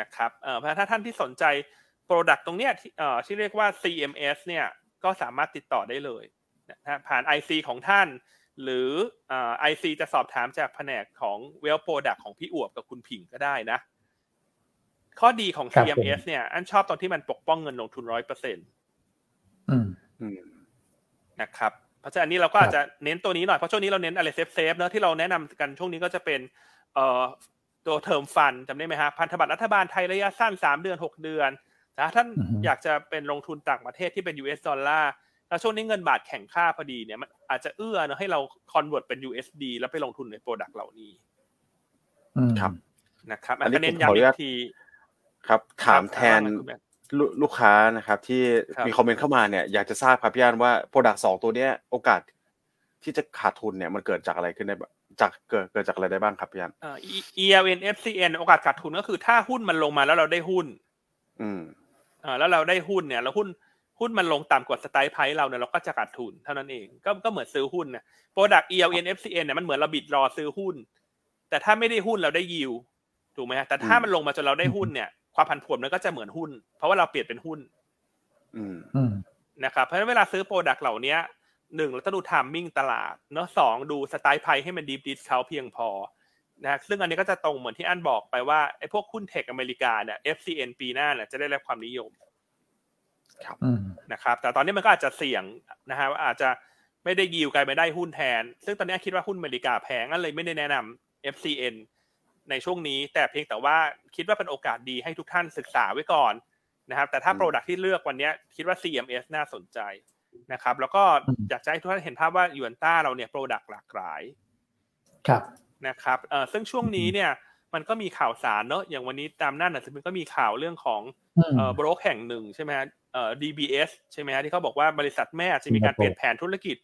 นะครับเอ่อเพราะถ้าท่านที่สนใจ product ตรงเนี้ยเอ่อที่เรียกว่า CMS เนี่ยก็สามารถติดต่อได้เลย นะผ่าน IC ของท่าน หรือ IC จะสอบถามจากแผนกของ Wealth Product ของพี่อวบกับคุณผิงก็ได้นะ ข้อดีของ CMS เนี่ย อันชอบตอนที่มันปกป้องเงินลงทุนร้อยเปอร์เซ็นต์นะครับเพราะฉะนั้นนี้เราก็อาจจะเน้นตัวนี้หน่อย เพราะช่วงนี้เราเน้นอะไร safe safe เนอะที่เราแนะนำกันช่วงนี้ก็จะเป็นเอ่อตัว term fund จำได้ไหมฮะพันธบัตรรัฐบาลไทยระยะสั้นสามเดือนหกเดือนถ้าท่านอยากจะเป็นลงทุนต่างประเทศที่เป็น US ดอลลาร์ แล้วช่วงนี้เงินบาทแข็งค่าพอดีเนี่ยมันอาจจะเอื้อนะให้เรา convert เป็น USD แล้วไปลงทุนใน product เหล่านี้ครับนะครับอันนี้เน้นย้ำอีกทีครับ ถามแทนลูกค้านะครับ ที่มีคอมเมนต์เข้ามาเนี่ยอยากจะทราบครับพี่อันว่า product สองตัวเนี้ยโอกาสที่จะขาดทุนเนี่ยมันเกิดจากอะไรขึ้นได้จากเกิดเกิดจากอะไรได้บ้างครับพี่อันเอ่อ ELN FCN โอกาสขาดทุนก็คือถ้าหุ้นมันลงมาแล้วเราได้หุ้น อืมอ่าแล้วเราได้หุ้นเนี่ย แล้วหุ้น หุ้นมันลงต่ำกว่า strike price เราเนี่ยเราก็จะขาดทุนเท่านั้นเอง ก็ก็เหมือนซื้อหุ้นเนี่ยproduct ELN FCN เนี่ยมันเหมือนเรา bid รอซื้อหุ้น แต่ถ้าไม่ได้หุ้นเราได้ยิวถูกไหมฮะแต่ถ้ามันลงมาจนเราได้หุ้นเนี่ย ความผันผวนมันก็จะเหมือนหุ้น เพราะว่าเราเปลี่ยนเป็นหุ้นอืมนะครับเพราะฉะนั้นเวลาซื้อ product เหล่านี้หนึ่งเราต้องดู timing ตลาดเนาะสองดู strike price ให้มันดี discount เพียงพอนะซึ่งอันนี้ก็จะตรงเหมือนที่อันบอกไปว่าไอ้พวกหุ้น tech อเมริกาเนี่ย FCN ปีหน้าเนี่ยจะได้รับความนิยม นะครับ แต่ตอนนี้มันก็อาจจะเสี่ยงนะฮะอาจจะไม่ได้ยิวกลายไปได้หุ้นแทน ซึ่งตอนนี้คิดว่าหุ้นอเมริกาแพงก็เลยไม่ได้แนะนำ FCN ในช่วงนี้ แต่เพียงแต่ว่าคิดว่าเป็นโอกาสดีให้ทุกท่านศึกษาไว้ก่อนนะครับ แต่ถ้าโปรดักที่เลือกวันนี้คิดว่า CMS น่าสนใจนะครับ แล้วก็อยากจะให้ทุกท่านเห็นภาพว่ายูนต้าเราเนี่ยโปรดักหลากหลายครับนะครับเอ่อซึ่งช่วงนี้เนี่ยมันก็มีข่าวสารเนอะอย่างวันนี้ตามหน้าหนังสือพิมพ์ก็มีข่าวเรื่องของเอ่อบรกแห่งหนึ่งใช่ไหมฮะ เอ่อ DBS ใช่ไหมฮะที่เขาบอกว่าบริษัทแม่จะมีการเปลี่ยนแผนธุรกิจ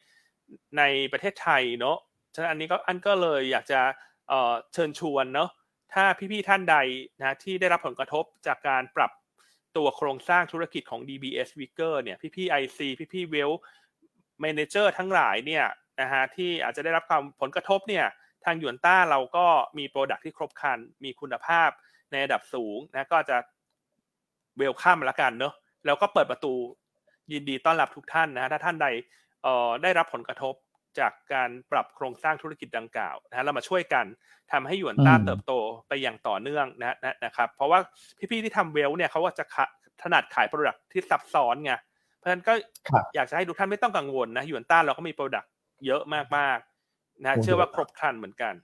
ในประเทศไทยเนอะฉะนั้นอันนี้ก็อันก็เลยอยากจะเอ่อเชิญชวนเนอะถ้าพี่ๆท่านใดนะที่ได้รับผลกระทบจากการปรับตัวโครงสร้างธุรกิจของ DBS w i c k e r เนี่ยพี่ๆ IC พี่ๆ Well Manager ทั้งหลายเนี่ยนะฮะที่อาจจะได้รับความผลกระทบเนี่ยทางหยวนต้าเราก็มี product ที่ครบครัน มีคุณภาพในระดับสูงนะก็จะ welcome ละกันเนาะ แล้วก็เปิดประตูยินดีต้อนรับทุกท่านนะถ้าท่านใดเอ่อได้รับผลกระทบจากการปรับโครงสร้างธุรกิจดังกล่าวนะเรามาช่วยกันทำให้หยวนต้าเติบโตไปอย่างต่อเนื่องนะนะนะครับ เพราะว่าพี่ๆที่ทำ Wealth เนี่ยเขาก็จะถนัดขาย product ที่ซับซ้อนไงเพราะฉะนั้นก็อยากจะให้ทุกท่านไม่ต้องกังวลนะหยวนต้าเราก็มี productเยอะมากนะเชื่อว่าครบครันเหมือนกัน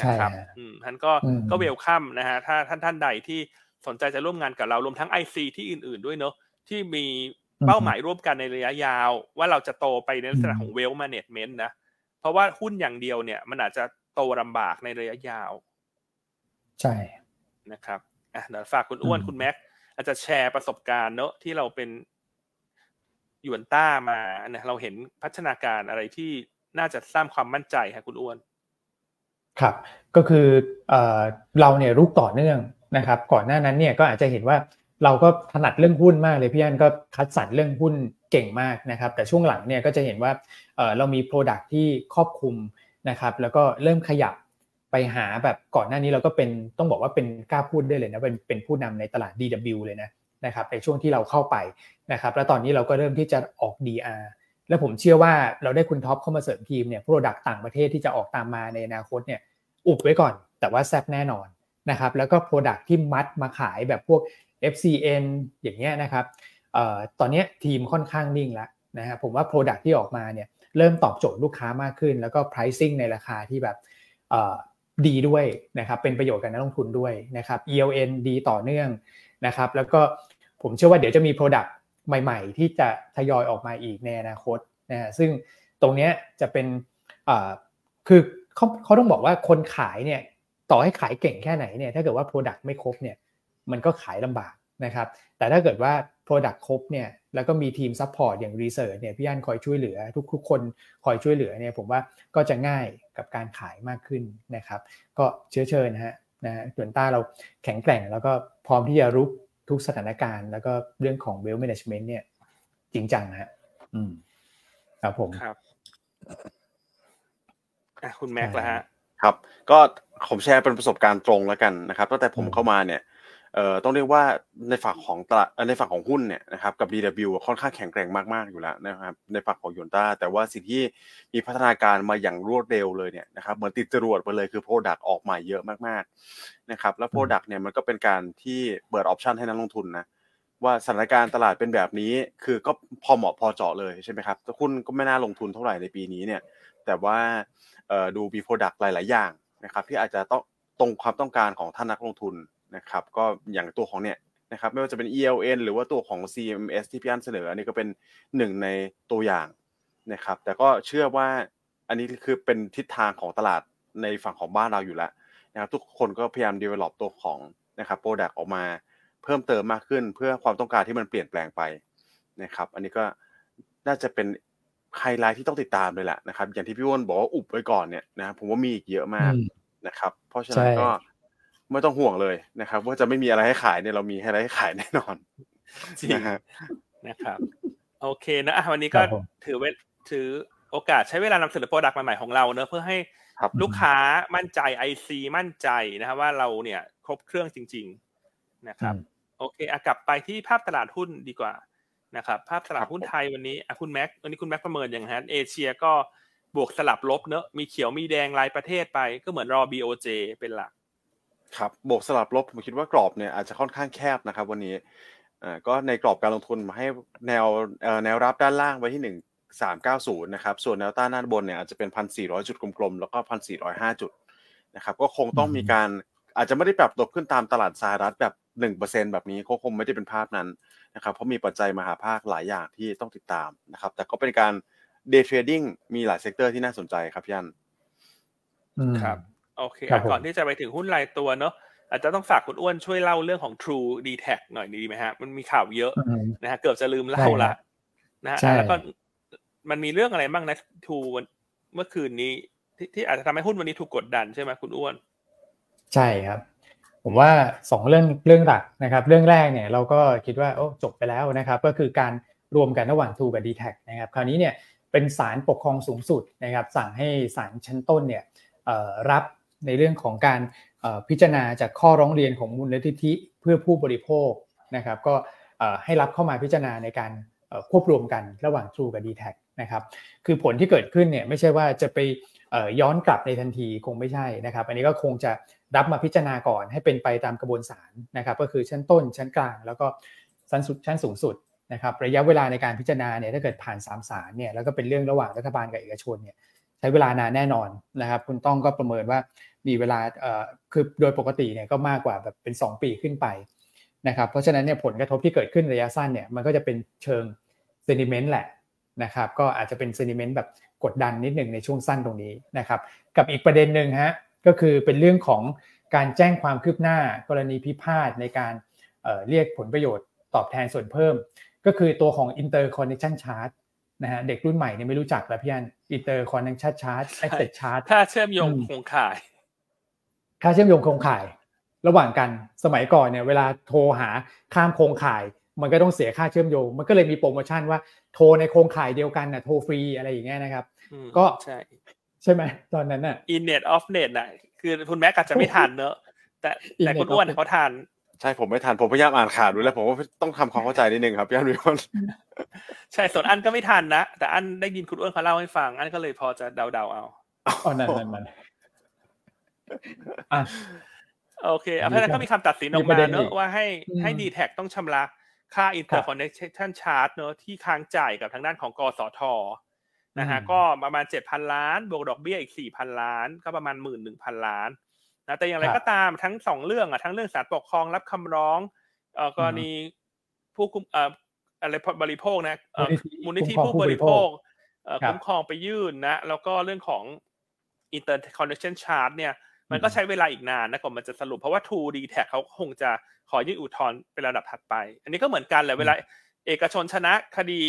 นะครับอืมท่านก็ก็เวลคัมนะฮะถ้าท่านท่านใดที่ สนใจจะร่วมงานกับเรารวมทั้งไอซีที่อื่น ๆด้วยเนอะที่มีเป้าหมายร่วมกันในระยะยาว ว่าเราจะโตไปในลักษณะของเวลแมネจเมนต์นะ เพราะว่าหุ้นอย่างเดียวเนี่ย มันอาจจะโตลาบากในระยะยาว ใช่นะครับอะเดี๋ยวฝากคุณอ้วนคุณแม็กอาจจะแชร์ประสบการณ์เนอะที่เราเป็นยวนต้ามาเนี่ยเราเห็นพัฒนาการอะไรที่น่าจะสร้างความมั่นใจค่ะคุณอ้วน ครับ ก็คือเอ่อเราเนี่ยรุกต่อเนื่อง นะครับ ก่อนหน้านั้นเนี่ยก็อาจจะเห็นว่าเราก็ถนัดเรื่องหุ้นมากเลยพี่อันก็คัดสรรเรื่องหุ้นเก่งมากนะครับ แต่ช่วงหลังเนี่ยก็จะเห็นว่าเรามีโปรดักที่ครอบคลุมนะครับ แล้วก็เริ่มขยับไปหาแบบก่อนหน้านี้เราก็เป็นต้องบอกว่าเป็นกล้าพูดได้เลยนะเป็นเป็นผู้นำในตลาด DW เลยนะนะครับในช่วงที่เราเข้าไปนะครับ แล้วตอนนี้เราก็เริ่มที่จะออก DR แล้วผมเชื่อว่าเราได้คุณท็อปเข้ามาเสริมทีมเนี่ย product ต่างประเทศที่จะออกตามมาในอนาคตเนี่ยอุบไว้ก่อน แต่ว่าแซบแน่นอน นะครับแล้วก็ product ที่มัดมาขายแบบพวก FCN อย่างเงี้ยนะครับออตอนนี้ทีมค่อนข้างนิ่งแล้วนะฮะผมว่า product ที่ออกมาเนี่ยเริ่มตอบโจทย์ลูกค้ามากขึ้น แล้วก็ pricing ในราคาที่แบบดีด้วยนะครับเป็นประโยชน์กับนักลงทุนด้วยนะครับ ELN ดีต่อเนื่องนะครับแล้วก็ผมเชื่อว่าเดี๋ยวจะมี Product ใหม่ ๆ ที่จะทยอยออกมาอีกในอนาคตนะฮะซึ่งตรงนี้จะเป็นคือเขาเขาต้องบอกว่าคนขายเนี่ย ต่อให้ขายเก่งแค่ไหนเนี่ยถ้าเกิดว่า Product ไม่ครบเนี่ยมันก็ขายลำบากนะครับแต่ถ้าเกิดว่า Product ครบเนี่ยแล้วก็มีทีม support อย่าง Research เนี่ยพี่อันคอยช่วยเหลือ ทุกทุกคนคอยช่วยเหลือเนี่ยผมว่าก็จะง่ายกับการขายมากขึ้นนะครับก็เชื้อเชิญนะฮะนะฮะส่วนต้าเราแข็งแกร่ง แล้วก็พร้อมที่จะรุกทุกสถานการณ์ แล้วก็เรื่องของ Wealth Management เนี่ยจริงจังนะฮะอืมครับผมครับอะคุณแม็กซ์ละฮะ ครับ ก็ผมแชร์เป็นประสบการณ์ตรงแล้วกันนะครับตั้งแต่ผมอืมเข้ามาเนี่ยเอ่อต้องเรียกว่าในฝั่งของตลาดเอ่อในฝั่งของหุ้นเนี่ยนะครับกับ DW ค่อนข้างแข็งแกร่งมากๆอยู่แล้วนะครับในฝั่งของยนต้าแต่ว่าสิ่งที่มีพัฒนาการมาอย่างรวดเร็วเลยเนี่ยนะครับเหมือนติดจรวดไปเลยคือ Product ออกใหม่เยอะมากๆนะครับแล้ว Product เนี่ยมันก็เป็นการที่เปิดออปชันให้นักลงทุนนะ ว่าสถานการณ์ตลาดเป็นแบบนี้ คือก็พอเหมาะพอเจาะเลยใช่ไหมครับหุ้นก็ไม่น่าลงทุนเท่าไหร่ในปีนี้เนี่ย แต่ว่าดูมี Product หลาย ๆ อย่างนะครับ ที่อาจจะต้องตรงความต้องการของท่านนักลงทุนนะครับ ก็อย่างตัวของเนี่ยนะครับไม่ว่าจะเป็น ELN หรือว่าตัวของ CMS ที่พี่อันเสนออันนี้ก็เป็นหนึ่งในตัวอย่างนะครับ แต่ก็เชื่อว่าอันนี้คือเป็นทิศทางของตลาดในฝั่งของบ้านเราอยู่แล้วนะครับ ทุกคนก็พยายาม develop ตัวของนะครับ product ออกมา เพิ่มเติมมากขึ้นเพื่อความต้องการที่มันเปลี่ยนแปลงไปนะครับ อันนี้ก็น่าจะเป็นไฮไลท์ที่ต้องติดตามเลยแหละนะครับ อย่างที่พี่อ้วนบอกว่าอุบไว้ก่อนเนี่ยนะครับผมว่ามีอีกเยอะมากอืมนะครับ เพราะฉะนั้นใช่ก็ไม่ต้องห่วงเลยนะครับ ว่าจะไม่มีอะไรให้ขายเนี่ยเรามีอะไรให้ขายแน่นอนจริงนะฮะนะครับ โอเคนะอะวันนี้คก็รับผมถือเวถือโอกาสใช้เวลานำเสนอโปรดักต์ใหม่ๆของเราเนอะเพื่อให้ครับลูกค้ามั่นใจ IC มั่นใจนะครับว่าเราเนี่ยครบเครื่องจริงๆ นะครับอืมโอเคอะกลับไปที่ภาพตลาดหุ้นดีกว่านะครับภาพตลาดหุ้นครับผมไทยวันนี้อะคุณแม็กวันนี้คุณแม็กประเมินอย่างฮะเอเชียก็บวกสลับลบเนอะมีเขียวมีแดงรายประเทศไปก็เหมือนรอ BOJ เป็นหลัก ครับบวกสลับลบผมคิดว่ากรอบเนี่ยอาจจะค่อนข้างแคบนะครับ วันนี้อ่าก็ในกรอบการลงทุนมาให้แนวเอ่อแนวรับด้านล่างไว้ที่หนึ่งสามเก้าศูนย์นะครับส่วนแนวต้านด้านบนเนี่ยอาจจะเป็นพันสี่ร้อยจุดกลมๆแล้วก็พันสี่ร้อยห้าจุดนะครับก็คงต้องมีการอาจจะไม่ได้ปรับตัวขึ้นตามตลาดสหรัฐแบบ หนึ่งเปอร์เซ็นแบบนี้ก็คงไม่ได้เป็นภาพนั้นนะครับ เพราะมีปัจจัยมหาภาคหลายอย่างที่ต้องติดตามนะครับ แต่ก็เป็นการ day trading มีหลาย sector ที่น่าสนใจครับพี่อันอืมครับ โอเคครับอะก่อนผมที่จะไปถึงหุ้นรายตัวเนอะอาจจะต้องฝากคุณอ้วนช่วยเล่าเรื่องของ True d t a c หน่อยดีไหมฮะ มันมีข่าวเยอะอืมนะฮะเกือบจะลืมเล่าใช่ครัละนะฮะใช่แล้วก็มันมีเรื่องอะไรบ้างนะ True วันเมื่อคืนนี้ที่ที่อาจจะทำให้หุ้นวันนี้ถูกกดดันใช่ไหมคุณอ้วน ใช่ครับ ผมว่าสองเรื่องเรื่องหลักนะครับ เรื่องแรกเนี่ยเราก็คิดว่าโอ้จบไปแล้วนะครับ ก็คือการรวมกันระหว่าง True กับ d t แทนะครับ คราวนี้เนี่ยเป็นศาลปกครองสูงสุดนะครับ สั่งให้ศาลชั้นต้นเนี่ยรับในเรื่องของการพิจารณาจากข้อร้องเรียนของมูลนิธิเพื่อผู้บริโภคนะครับ ก็ให้รับเข้ามาพิจารณาในการควบรวมกันระหว่าง True กับ d t แทนะครับ คือผลที่เกิดขึ้นเนี่ยไม่ใช่ว่าจะไป ย้อนกลับในทันทีคงไม่ใช่นะครับ อันนี้ก็คงจะรับมาพิจารณาก่อนให้เป็นไปตามกระบวนศาลนะครับ ก็คือชั้นต้นชั้นกลาง แล้วก็ชั้นสุดชั้นสูงสุดนะครับ ระยะเวลาในการพิจารณาเนี่ยถ้าเกิดผ่านสามศาลเนี่ยแล้วก็เป็นเรื่องระหว่างรัฐบาลกับเอกชนเนี่ยใช้เวลานานแน่นอนนะครับ คุณต้องก็ประเมินว่ามีเวลาเอ่อคือโดยปกติเนี่ยก็มากกว่าแบบเป็น 2 ปีขึ้นไปนะครับ เพราะฉะนั้นเนี่ยผลกระทบที่เกิดขึ้นระยะสั้นเนี่ยมันก็จะเป็นเชิงเซนิเมนต์แหละนะครับ ก็อาจจะเป็นเซนิเมนต์แบบ กดดันนิดหนึ่งในช่วงสั้นตรงนี้นะครับ กับอีกประเด็นหนึ่งฮะก็คือเป็นเรื่องของการแจ้งความคืบหน้ากรณีพิพาทในการเอ่อเรียกผลประโยชน์ตอบแทนส่วนเพิ่ม ก็คือตัวของ interconnection charge นะฮะเด็กรุ่นใหม่เนี่ยไม่รู้จักแล้วพี่อัน interconnection charge access charge ถ้าเชื่อมโยงอืมโครงข่ายค่าเชื่อมโยงโครงข่าย ระหว่างกันสมัยก่อนเนี่ยเวลาโทรหาข้ามโครงข่าย มันก็ต้องเสียค่าเชื่อมโยง มันก็เลยมีโปรโมชั่นว่าโทรในโครงข่ายเดียวกันนะโทรฟรีอะไรอย่างเงี้ยนะครับอืมก็ใช่ใช่ไหมตอนนั้นน่ะ in net off net น่ะ คือคุณแม็กอาจจะไม่ทันเนอะแต่แต่ In net คุณอ้วน off net เขาทันใช่ผมไม่ทันผมพยายามอ่านข่าวดูแล้ว ผมว่าต้องทำความเข้าใจนิดนึงครับพี่อันวิวอนใช่ส่วนอันก็ไม่ทันนะแต่อันได้ยินคุณอ้วนเขาเล่าให้ฟัง อันก็เลยพอจะเดาๆเอาอ๋อนั่นนั่นนั่นอะโอเคอะเพมีราะฉะนั้นก็มีคำตัดสินออกมีประมาเด็นเนอีอะกว่าให้อืมให้ดีแท็ต้องชำระ ค่าครับ interconnection charge เนอะที่ค้างจ่ายกับทางด้านของกสทนะฮะอืมก็ประมาณเจ็ดพันล้าน บวกดอกเบี้ยอีกสี่พันล้าน ก็ประมาณหมื่นหนึ่งพันล้านนะแต่อย่างไรครับก็ตามทั้งสองเรื่องอะทั้งเรื่องศาลปกครองรับคำร้องเอ่อกรณีผู้คุมเอ่ออะไรบริโภคนะเอ่อมูลนิธิมูลนิธิคุ้มครองผู้บริโภคเอ่อครับคุ้มครองไปยื่นนะ แล้วก็เรื่องของ interconnection charge เนี่ย มันก็ใช้เวลาอีกนานนะกว่ามันจะสรุปเพราะว่า True d t a c เขาคงจะขอยื่นอุทธรณ์เป็นระดับถัดไป อันนี้ก็เหมือนกันแหละเวลาเอกชนชนะคดี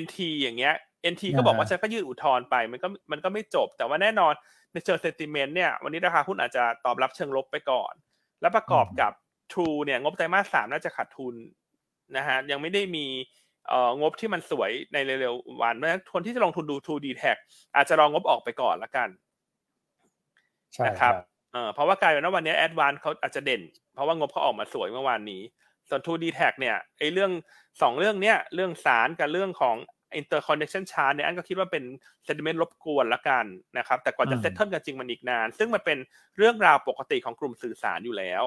NT อย่างเงี้ย NT ก็บอกว่าฉันก็ยื่นอุทธรณ์ไปมันก็มันก็ไม่จบ แต่ว่าแน่นอนในเชิงเซนติเมนต์เนี่ยวันนี้ราคาหุ้นอาจจะตอบรับเชิงลบไปก่อน แล้วประกอบกับ True เนี่ยงบไตรมาสสามน่าจะขาดทุนนะฮะยังไม่ได้มีเอ่องบที่มันสวยในเร็วๆวันเพราะฉะนั้นคนที่จะลงทุนดู True d t a c อาจจะรองงบออกไปก่อนละกันใช่ นะคครัรับบเอ่อเพราะว่ากลายเป็นว่าวันนี้แอดวานเขาอาจจะเด่น เพราะว่างบเขาออกมาสวยเมื่อวานนี้ ส่วน 2D Tag เนี่ยไอ้เรื่องสองเรื่องเนี้ยเรื่องสารกับเรื่องของ interconnection chart เนี่ยอันก็คิดว่าเป็น sentiment รบกวนละกันนะครับแต่กว่าจะอืมเซตเทิลกันจริงมันอีกนาน ซึ่งมันเป็นเรื่องราวปกติของกลุ่มสื่อสารอยู่แล้ว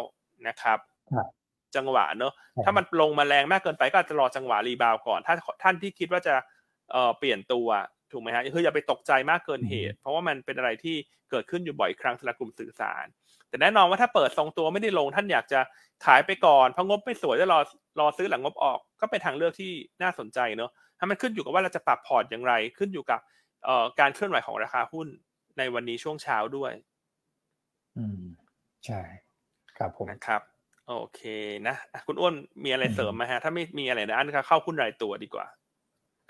นะครับครับจังหวะเนอะครับถ้ามันลงมาแรงมากเกินไปก็อาจจะรอจังหวะรีบาวก่อน ถ้าท่านที่คิดว่าจะเอ่อเปลี่ยนตัว ถูกไหมฮะคืออย่าไปตกใจมากเกินเหตุ เพราะว่ามันเป็นอะไรที่เกิดขึ้นอยู่บ่อยครั้งสำหรับกลุ่มสื่อสาร แต่แน่นอนว่าถ้าเปิดทรงตัวไม่ได้ลงท่านอยากจะขายไปก่อนเพราะงบไม่สวยจะรอรอซื้อหลังงบออก ก็เป็นทางเลือกที่น่าสนใจเนอะถ้ามันขึ้นอยู่กับว่าเราจะปรับพอร์ตอย่างไร ขึ้นอยู่กับเอ่อการเคลื่อนไหวของราคาหุ้นในวันนี้ช่วงเช้าด้วย อืมใช่ ครับผมนะครับโอเคนะอะคุณอ้วนมีอะไรเสริมไหมฮะ ถ้าไม่มีอะไรนะอันก็เข้าหุ้นรายตัวดีกว่า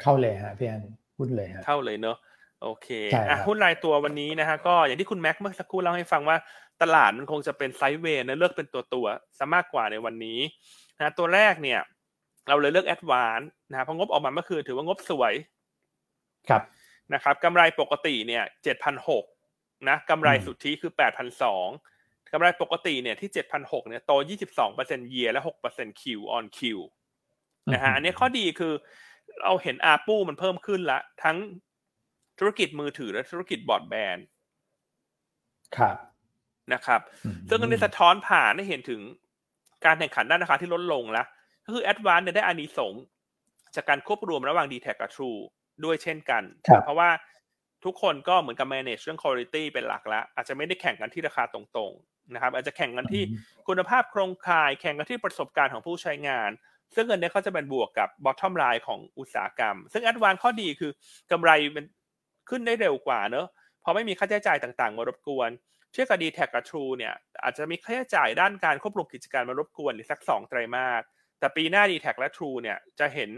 เข้าเลยฮะพี่อัน พูดเลยฮะเข้าเลยเนอะโอเคใช่ครับอะหุ้นรายตัววันนี้นะฮะก็อย่างที่คุณแม็กเมื่อสักครู่เล่าให้ฟังว่าตลาดมันคงจะเป็น sideway นะเลือกเป็นตัวตัวๆซะมากกว่าในวันนี้นะตัวแรกเนี่ย เราเลยเลือก ADVANC นะฮะเพราะงบออกมาเมื่อคืนถือว่างบสวยครับนะครับกำไรปกติเนี่ยเจ็ดพันหกนะกำไรอืมสุทธิคือแปดพันสองกำไรปกติเนี่ยที่เจ็ดพันหกเนี่ยโตยี่สิบสองเปอร์เซ็นต์เยียและหกเปอร์เซ็นต์ Q on Qนะฮะอันนี้ข้อดีคือ เราเห็นอาปูมันเพิ่มขึ้นละ ทั้งธุรกิจมือถือและธุรกิจบอร์ดแบนด์ครับนะครับอืมซึ่งอันนี้สะท้อนผ่านให้เห็นถึงการแข่งขันด้านราคาที่ลดลงแล้วก็คือ a d v a n c e เนี่ยได้อานิสงส์จากการควบรวมระหว่าง d t แทกับ True ด้วยเช่นกันครับเพราะว่าทุกคนก็เหมือนกับ manage เรื่อง quality เป็นหลักแล้ว อาจจะไม่ได้แข่งกันที่ราคาตรงๆนะครับ อาจจะแข่งกันที่คุณภาพโครงข่าย แข่งกันที่ประสบการณ์ของผู้ใช้งาน ซึ่งเงินเนี้ยเขาจะเป็นบวกกับ bottom line ของอุตสาหกรรม ซึ่ง a d v a n c e ข้อดีคือกำไรมันขึ้นได้เร็วกว่าเนอะเพราะไม่มีค่าใช้จ่ายต่างๆ มารบกวนเทียบกับ d t แทกับ True เนี่ยอาจจะมีค่าใช้จ่ายด้านการควบรวมกิจการมารบกวนหรือสักสองไตรมาสแต่ปีหน้า d t แทและ True เนี่ยจะเห็น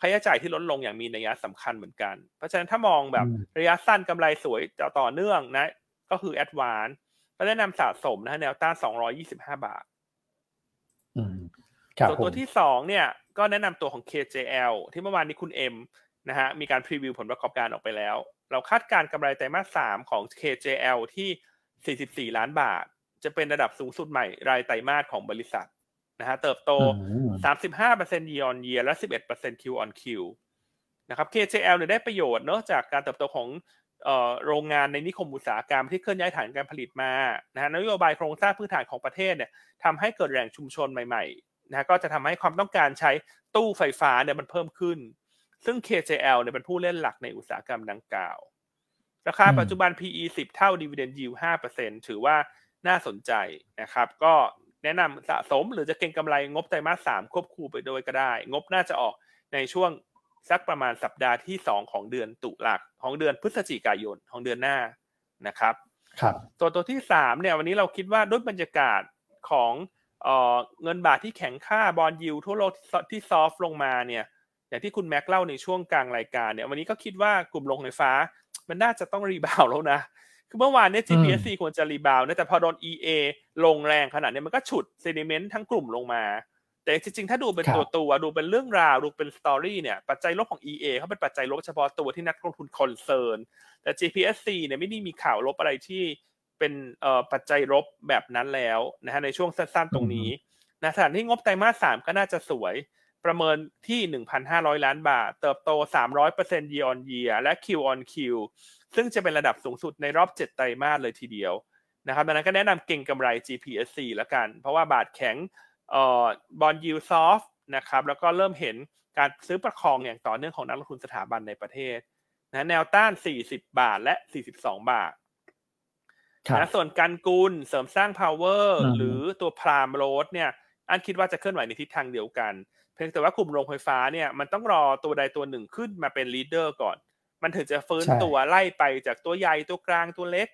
ค่าใช้จ่ายที่ลดลงอย่างมีนัยสำคัญเหมือนกัน เพราะฉะนั้นถ้ามองแบบอืมระยะสั้นกำไรสวยต่อต่อเนื่องนะ ก็คือ Advance ก็แนะนำสะสมนะฮะแนวต้าน225 บาทอืมครับ ส่วนผตัวมที่สองเนี่ยก็แนะนำตัวของ KJL ที่เมื่อวานนี้คุณเอ็มนะฮะมีการพรีวิวผลประกอบการออกไปแล้ว เราคาดการณ์กำไรไตรมาสสามของ KJL ที่ 44 ล้านบาท จะเป็นระดับสูงสุดใหม่รายไตรมาสของบริษัทนะฮะเติบโตอืม35% year on year และ 11% Q on Q นะครับ KJL เนี่ยได้ประโยชน์เนอะจากการเติบโตของเอ่อโรงงานในนิคมอุตสาหกรรมที่เคลื่อนย้ายฐานการผลิตมานะฮะนโยบายโครงสร้างพื้นฐานของประเทศเนี่ยทำให้เกิดแหล่งชุมชนใหม่ๆ นะฮะก็จะทำให้ความต้องการใช้ตู้ไฟฟ้าเนี่ยมันเพิ่มขึ้น ซึ่ง KJL เนี่ยเป็นผู้เล่นหลักในอุตสาหกรรมดังกล่าว ราคาอืมปัจจุบัน PE 10 เท่า Dividend Yield 5%ถือว่าน่าสนใจนะครับ ก็แนะนำสะสมหรือจะเก็งกำไรงบไตรมาส3ควบคู่ไปโดยก็ได้ งบน่าจะออกในช่วงสักประมาณสัปดาห์ที่ 2 ของเดือนตุลาของเดือนพฤศจิกายนของเดือนหน้านะครับครับตัวตัวที่สามเนี่ยวันนี้เราคิดว่าด้วยบรรยากาศของ เอ่อเงินบาทที่แข็งค่า bond yield ทั่วโลกที่ soft ลงมาเนี่ยอย่างที่คุณแม็กเล่าในช่วงกลางรายการเนี่ยวันนี้ก็คิดว่ากลุ่มโรงไฟฟ้า มันน่าจะต้อง rebound แล้วนะ คือเมื่อวานเนี่ย GPSC ควรจะ rebound นะแต่พอโดน EA ลงแรงขนาดเนี้ยมันก็ฉุด sentiment ทั้งกลุ่มลงมา แต่จริงๆ ถ้าดูเป็นครับตัวตัวๆดูเป็นเรื่องราว ดูเป็น story เนี่ยปัจจัยลบของ EA เขาเป็นปัจจัยลบเฉพาะตัวที่นักลงทุน concern แต่ GPSC เนี่ยไม่ได้มีข่าวลบอะไรที่ เป็นเอ่อปัจจัยลบแบบนั้นแล้วนะฮะในช่วงสั้นๆตรงนี้นะขณะที่งบไตรมาสสามก็น่าจะสวยประเมินที่ 1,500 ล้านบาท เติบโต 300% year on year และ Q on Q ซึ่งจะเป็นระดับสูงสุดในรอบ 7 ไตรมาสเลยทีเดียวนะครับดังนั้นก็แนะนำเก่งกำไร GPSC แล้วกัน เพราะว่าบาทแข็งเอ่อบอลยูซอฟนะครับแล้วก็เริ่มเห็นการซื้อประคองอย่างต่อเนื่องของนักลงทุนสถาบันในประเทศนะแนวต้าน 40 บาทและ 42 บาทครับ นะส่วนการกุลเสริมสร้าง power อืมหรือตัวพรามโรดเนี่ย อันคิดว่าจะเคลื่อนไหวในทิศทางเดียวกันเพพียงแต่ว่ากลุ่มโรงไฟฟ้าเนี่ยมันต้องรอตัวใดตัวหนึ่งขึ้นมาเป็นลีดเดอร์ก่อน มันถึงจะฟื้นตัวไล่ไปจากตัวใหญ่ตัวกลางตัวเล็ก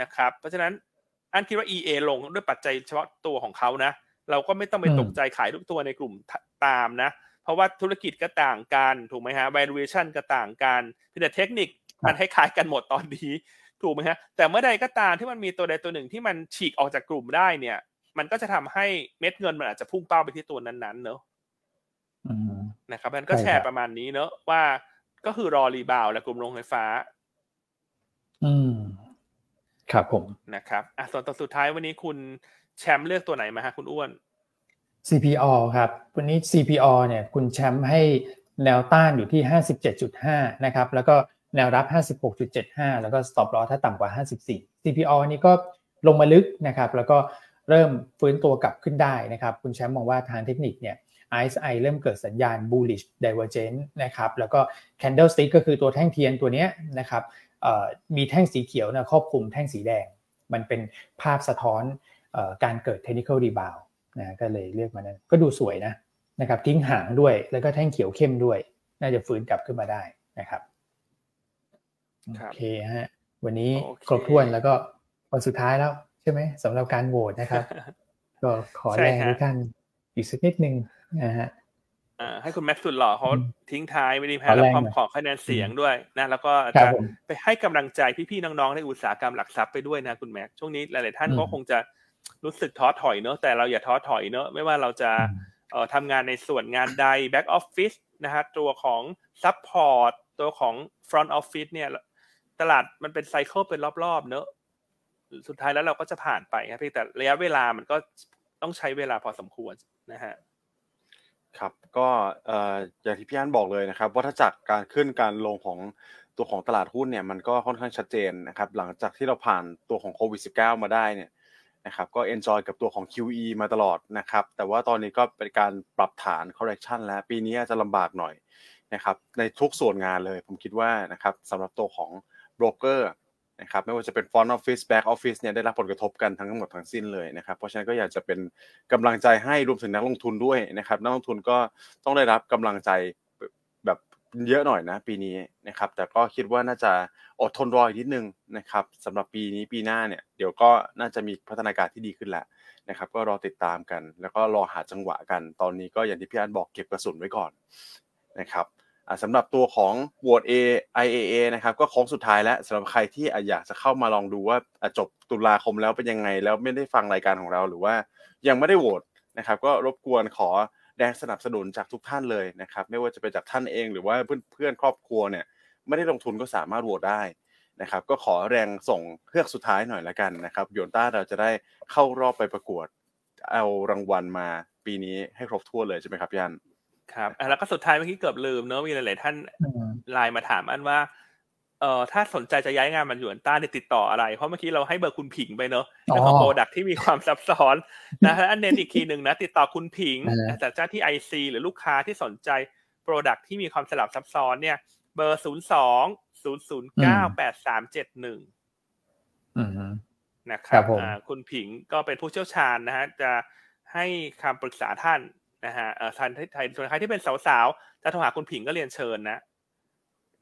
นะครับ เพราะฉะนั้นอันคิดว่า EA ลงด้วยปัจจัยเฉพาะตัวของเขานะ เราก็ไม่ต้องไปตกใจขายทุกตัวในกลุ่มตามนะ เพราะว่าธุรกิจก็ต่างกัน ถูกไหมฮะ valuation ก็ต่างกันแต่เทคนิคมันคล้ายกันหมดตอนนี้ ถูกไหมฮะแต่เมื่อใดก็ตามที่มันมีตัวใดตัวหนึ่งที่มันฉีกออกจากกลุ่มได้เนี่ย มันก็จะทำให้เม็ดเงินมันอาจจะพุ่งเป้าไปที่ตัวนั้นๆเนอะนะครับมันก็แชร์ประมาณนี้เนอะว่าก็คือรอรีบาวและกลุ่มโรงไฟฟ้า อืมครับผมนะครับอะส่วนตัวสุดท้ายวันนี้คุณแชมป์เลือกตัวไหนมาฮะคุณอ้วน CPO ครับ วันนี้ CPO เนี่ย คุณแชมป์ให้แนวต้านอยู่ที่ 57.5 นะครับ แล้วก็ แนวรับ 56.75 แล้วก็ stop loss ถ้าต่ำกว่า 54 CPO นี่ก็ลงมาลึกนะครับ แล้วก็เริ่มฟื้นตัวกลับขึ้นได้นะครับ คุณแชมป์มองว่าทางเทคนิคเนี่ย RSI เริ่มเกิดสัญญาณ bullish divergence นะครับ แล้วก็ candlestick ก็คือตัวแท่งเทียนตัวนี้นะครับมีแท่งสีเขียวนะครอบคลุมแท่งสีแดง มันเป็นภาพสะท้อนการเกิด technical rebound นะก็เลยเรียกมานั้นก็ดูสวยนะนะครับทิ้งหางด้วยแล้วก็แท่งเขียวเข้มด้วย น่าจะฟื้นกลับขึ้นมาได้นะครับ โอเคฮะวันนี้ครบถ้วนแล้วก็วันสุดท้ายแล้วใช่ไหมสำหรับการโหวตนะครับ ก็ขอแรงทุกท่านอีกสักนิดนึงนะฮะให้คุณแม็กซ์สุดหล่อเขาทิ้งท้ายไม่ดีแพ้แล้วความขอคะแนนเสียงด้วยนะแล้วก็จะไปให้กำลังใจพี่ๆน้องๆในอุตสาหกรรมหลักทรัพย์ไปด้วยนะคุณแม็กซ์ช่วงนี้หลายๆท่านก็คงจะรู้สึกท้อถอยเนอะแต่เราอย่าท้อถอยเนอะไม่ว่าเราจะเอ่อทำงานในส่วนงานใด back office นะฮะตัวของsupport ตัวของ front office เนี่ย ตลาดมันเป็น cycle เป็นรอบๆเนอะสุดท้ายแล้วเราก็จะผ่านไปครับพี่แต่ระยะเวลามันก็ต้องใช้เวลาพอสมควรนะฮะครับก็อย่างที่พี่อันบอกเลยนะครับว่าถ้าจากการขึ้นการลงของตัวของตลาดหุ้นเนี่ยมันก็ค่อนข้างชัดเจนนะครับหลังจากที่เราผ่านตัวของโควิด -19 มาได้เนี่ยนะครับก็ enjoy กับตัวของ QE มาตลอดนะครับแต่ว่าตอนนี้ก็เป็นการปรับฐาน correction แล้วปีนี้จะลำบากหน่อยนะครับในทุกส่วนงานเลยผมคิดว่านะครับสำหรับตัวของ โบรกเกอร์นะครับไม่ว่าจะเป็น front office back office เนี่ยได้รับผลกระทบกันทั้งหมดทั้งสิ้นเลยนะครับเพราะฉะนั้นก็อยากจะเป็นกำลังใจให้รวมถึงนักลงทุนด้วยนะครับนักลงทุนก็ต้องได้รับกำลังใจแบบเยอะหน่อยนะปีนี้นะครับแต่ก็คิดว่าน่าจะอดทนรออีกนิดนึงนะครับสำหรับปีนี้ปีหน้าเนี่ยเดี๋ยวก็น่าจะมีพัฒนาการที่ดีขึ้นแหละนะครับก็รอติดตามกัน แล้วก็รอหาจังหวะกัน ตอนนี้ก็อย่างที่พี่อันบอกเก็บกระสุนไว้ก่อนนะครับ สำหรับตัวของ w o r d A IAA นะครับก็ของสุดท้ายแล้วสำหรับใครที่อยากจะเข้ามาลองดูว่าจบตุลาคมแล้วเป็นยังไง แล้วไม่ได้ฟังรายการของเราหรือว่ายังไม่ได้โหวตนะครับก็รบกวนขอแรงสนับสนุนจากทุกท่านเลยนะครับไม่ว่าจะเป็นจากท่านเองหรือว่าเพื่อนเพื่อนครอบครัวเนี่ยไม่ได้ลงทุนก็สามารถโหวตได้นะครับก็ขอแรงส่งเฮือกสุดท้ายหน่อยละกันนะครับหยวนต้าเราจะได้เข้ารอบไปประกวด เอารางวัลมาปีนี้ให้ครบทั่วเลยใช่ไหมครับอัน ครับแล้วก็สุดท้ายเมื่อกี้เกือบลืมเนอะมีหลาย ๆ ท่านไลน์มาถามอันว่าเอ่อถ้าสนใจจะย้ายงานมาอยู่หยวนต้าเนี่ยติดต่ออะไร เพราะเมื่อกี้เราให้เบอร์คุณผิงไปเนอะเรื่องของ product ที่มีความซับซ้อนนะฮะอันเน้นอีกทีหนึ่งนะ ติดต่อคุณผิงแต่เจ้าหน้าที่ IC หรือลูกค้าที่สนใจโปรดักที่มีความสลับซับซ้อนเนี่ย เบอร์ศูนย์สองศูนย์ศูนย์เก้าแปดสามเจ็ดหนึ่งนะครับคุณผิงก็เป็นผู้เชี่ยวชาญนะฮะจะให้คำปรึกษาท่าน นะฮะเอ่อท่านไทยส่วนใครที่เป็นสาวๆจะโทรหาคุณผิงก็เรียนเชิญนะ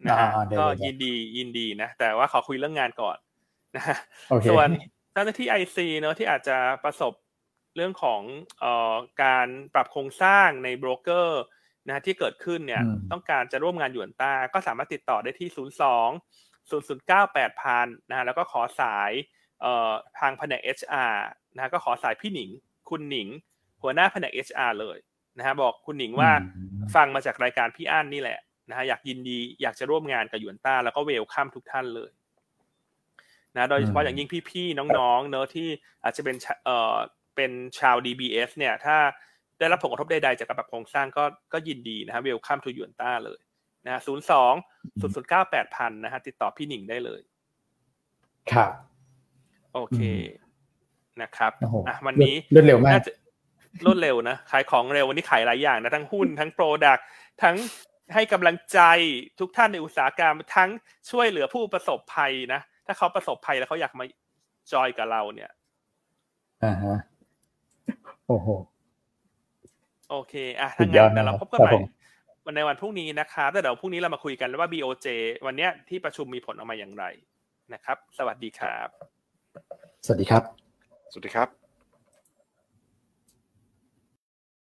นะฮะก็ยินดียินดีนะ แต่ว่าขอคุยเรื่องงานก่อนนะฮะส่วนเจ้าหน้าที่ไอซีเนอะที่อาจจะประสบเรื่องของเอ่อการปรับโครงสร้างในโบรกเกอร์นะที่เกิดขึ้นเนี่ยต้องการจะร่วมงานหยวนต้าก็สามารถติดต่อได้ที่ 0 2 0 0 9 8พันนะฮะแล้วก็ขอสายเอ่อทางแผนก HR นะก็ขอสายพี่หนิง คุณหนิง หัวหน้าแผนก HR เลยนะฮะบอกคุณหนิงว่าฟังมาจากรายการพี่อั้นนี่แหละนะฮะอยากยินดีอยากจะร่วมงานกับหยวนต้า แล้วก็เวลคัมทุกท่านเลยนะโดยเฉพาะอย่างยิ่งพี่ๆน้องๆเนอะที่อาจจะเป็นเอ่อเป็นชาว DBS เนี่ย ถ้าได้รับผลกระทบใดๆจากการปรับโครงสร้างก็ก็ยินดีนะฮะเวลคัมทูหยวนต้าเลยนะฮะศูนย์สองศูนย์ศูนย์เก้าแปดพันนะฮะติดต่อพี่หนิงได้เลย ครับ โอเคนะครับอะวันนี้รวดเร็วมาก รวดเร็วนะขายของเร็ววันนี้ขายหลายอย่างนะทั้งหุ้นทั้งโปรดักทั้งให้กำลังใจทุกท่านในอุตสาหกรรมทั้งช่วยเหลือผู้ประสบภัยนะถ้าเขาประสบภัยแล้วเขาอยากมาจอยกับเราเนี่ยอ่าฮะโอ้โหโอเคอะถ้างั้นเดี๋ยวเราพบกันใหม่วันในวันพรุ่งนี้นะครับแต่เดี๋ยวพรุ่งนี้เรามาคุยกันว่า BOJ วันเนี้ยที่ประชุมมีผลออกมาอย่างไรนะครับ สวัสดีครับ สวัสดีครับ สวัสดีครับ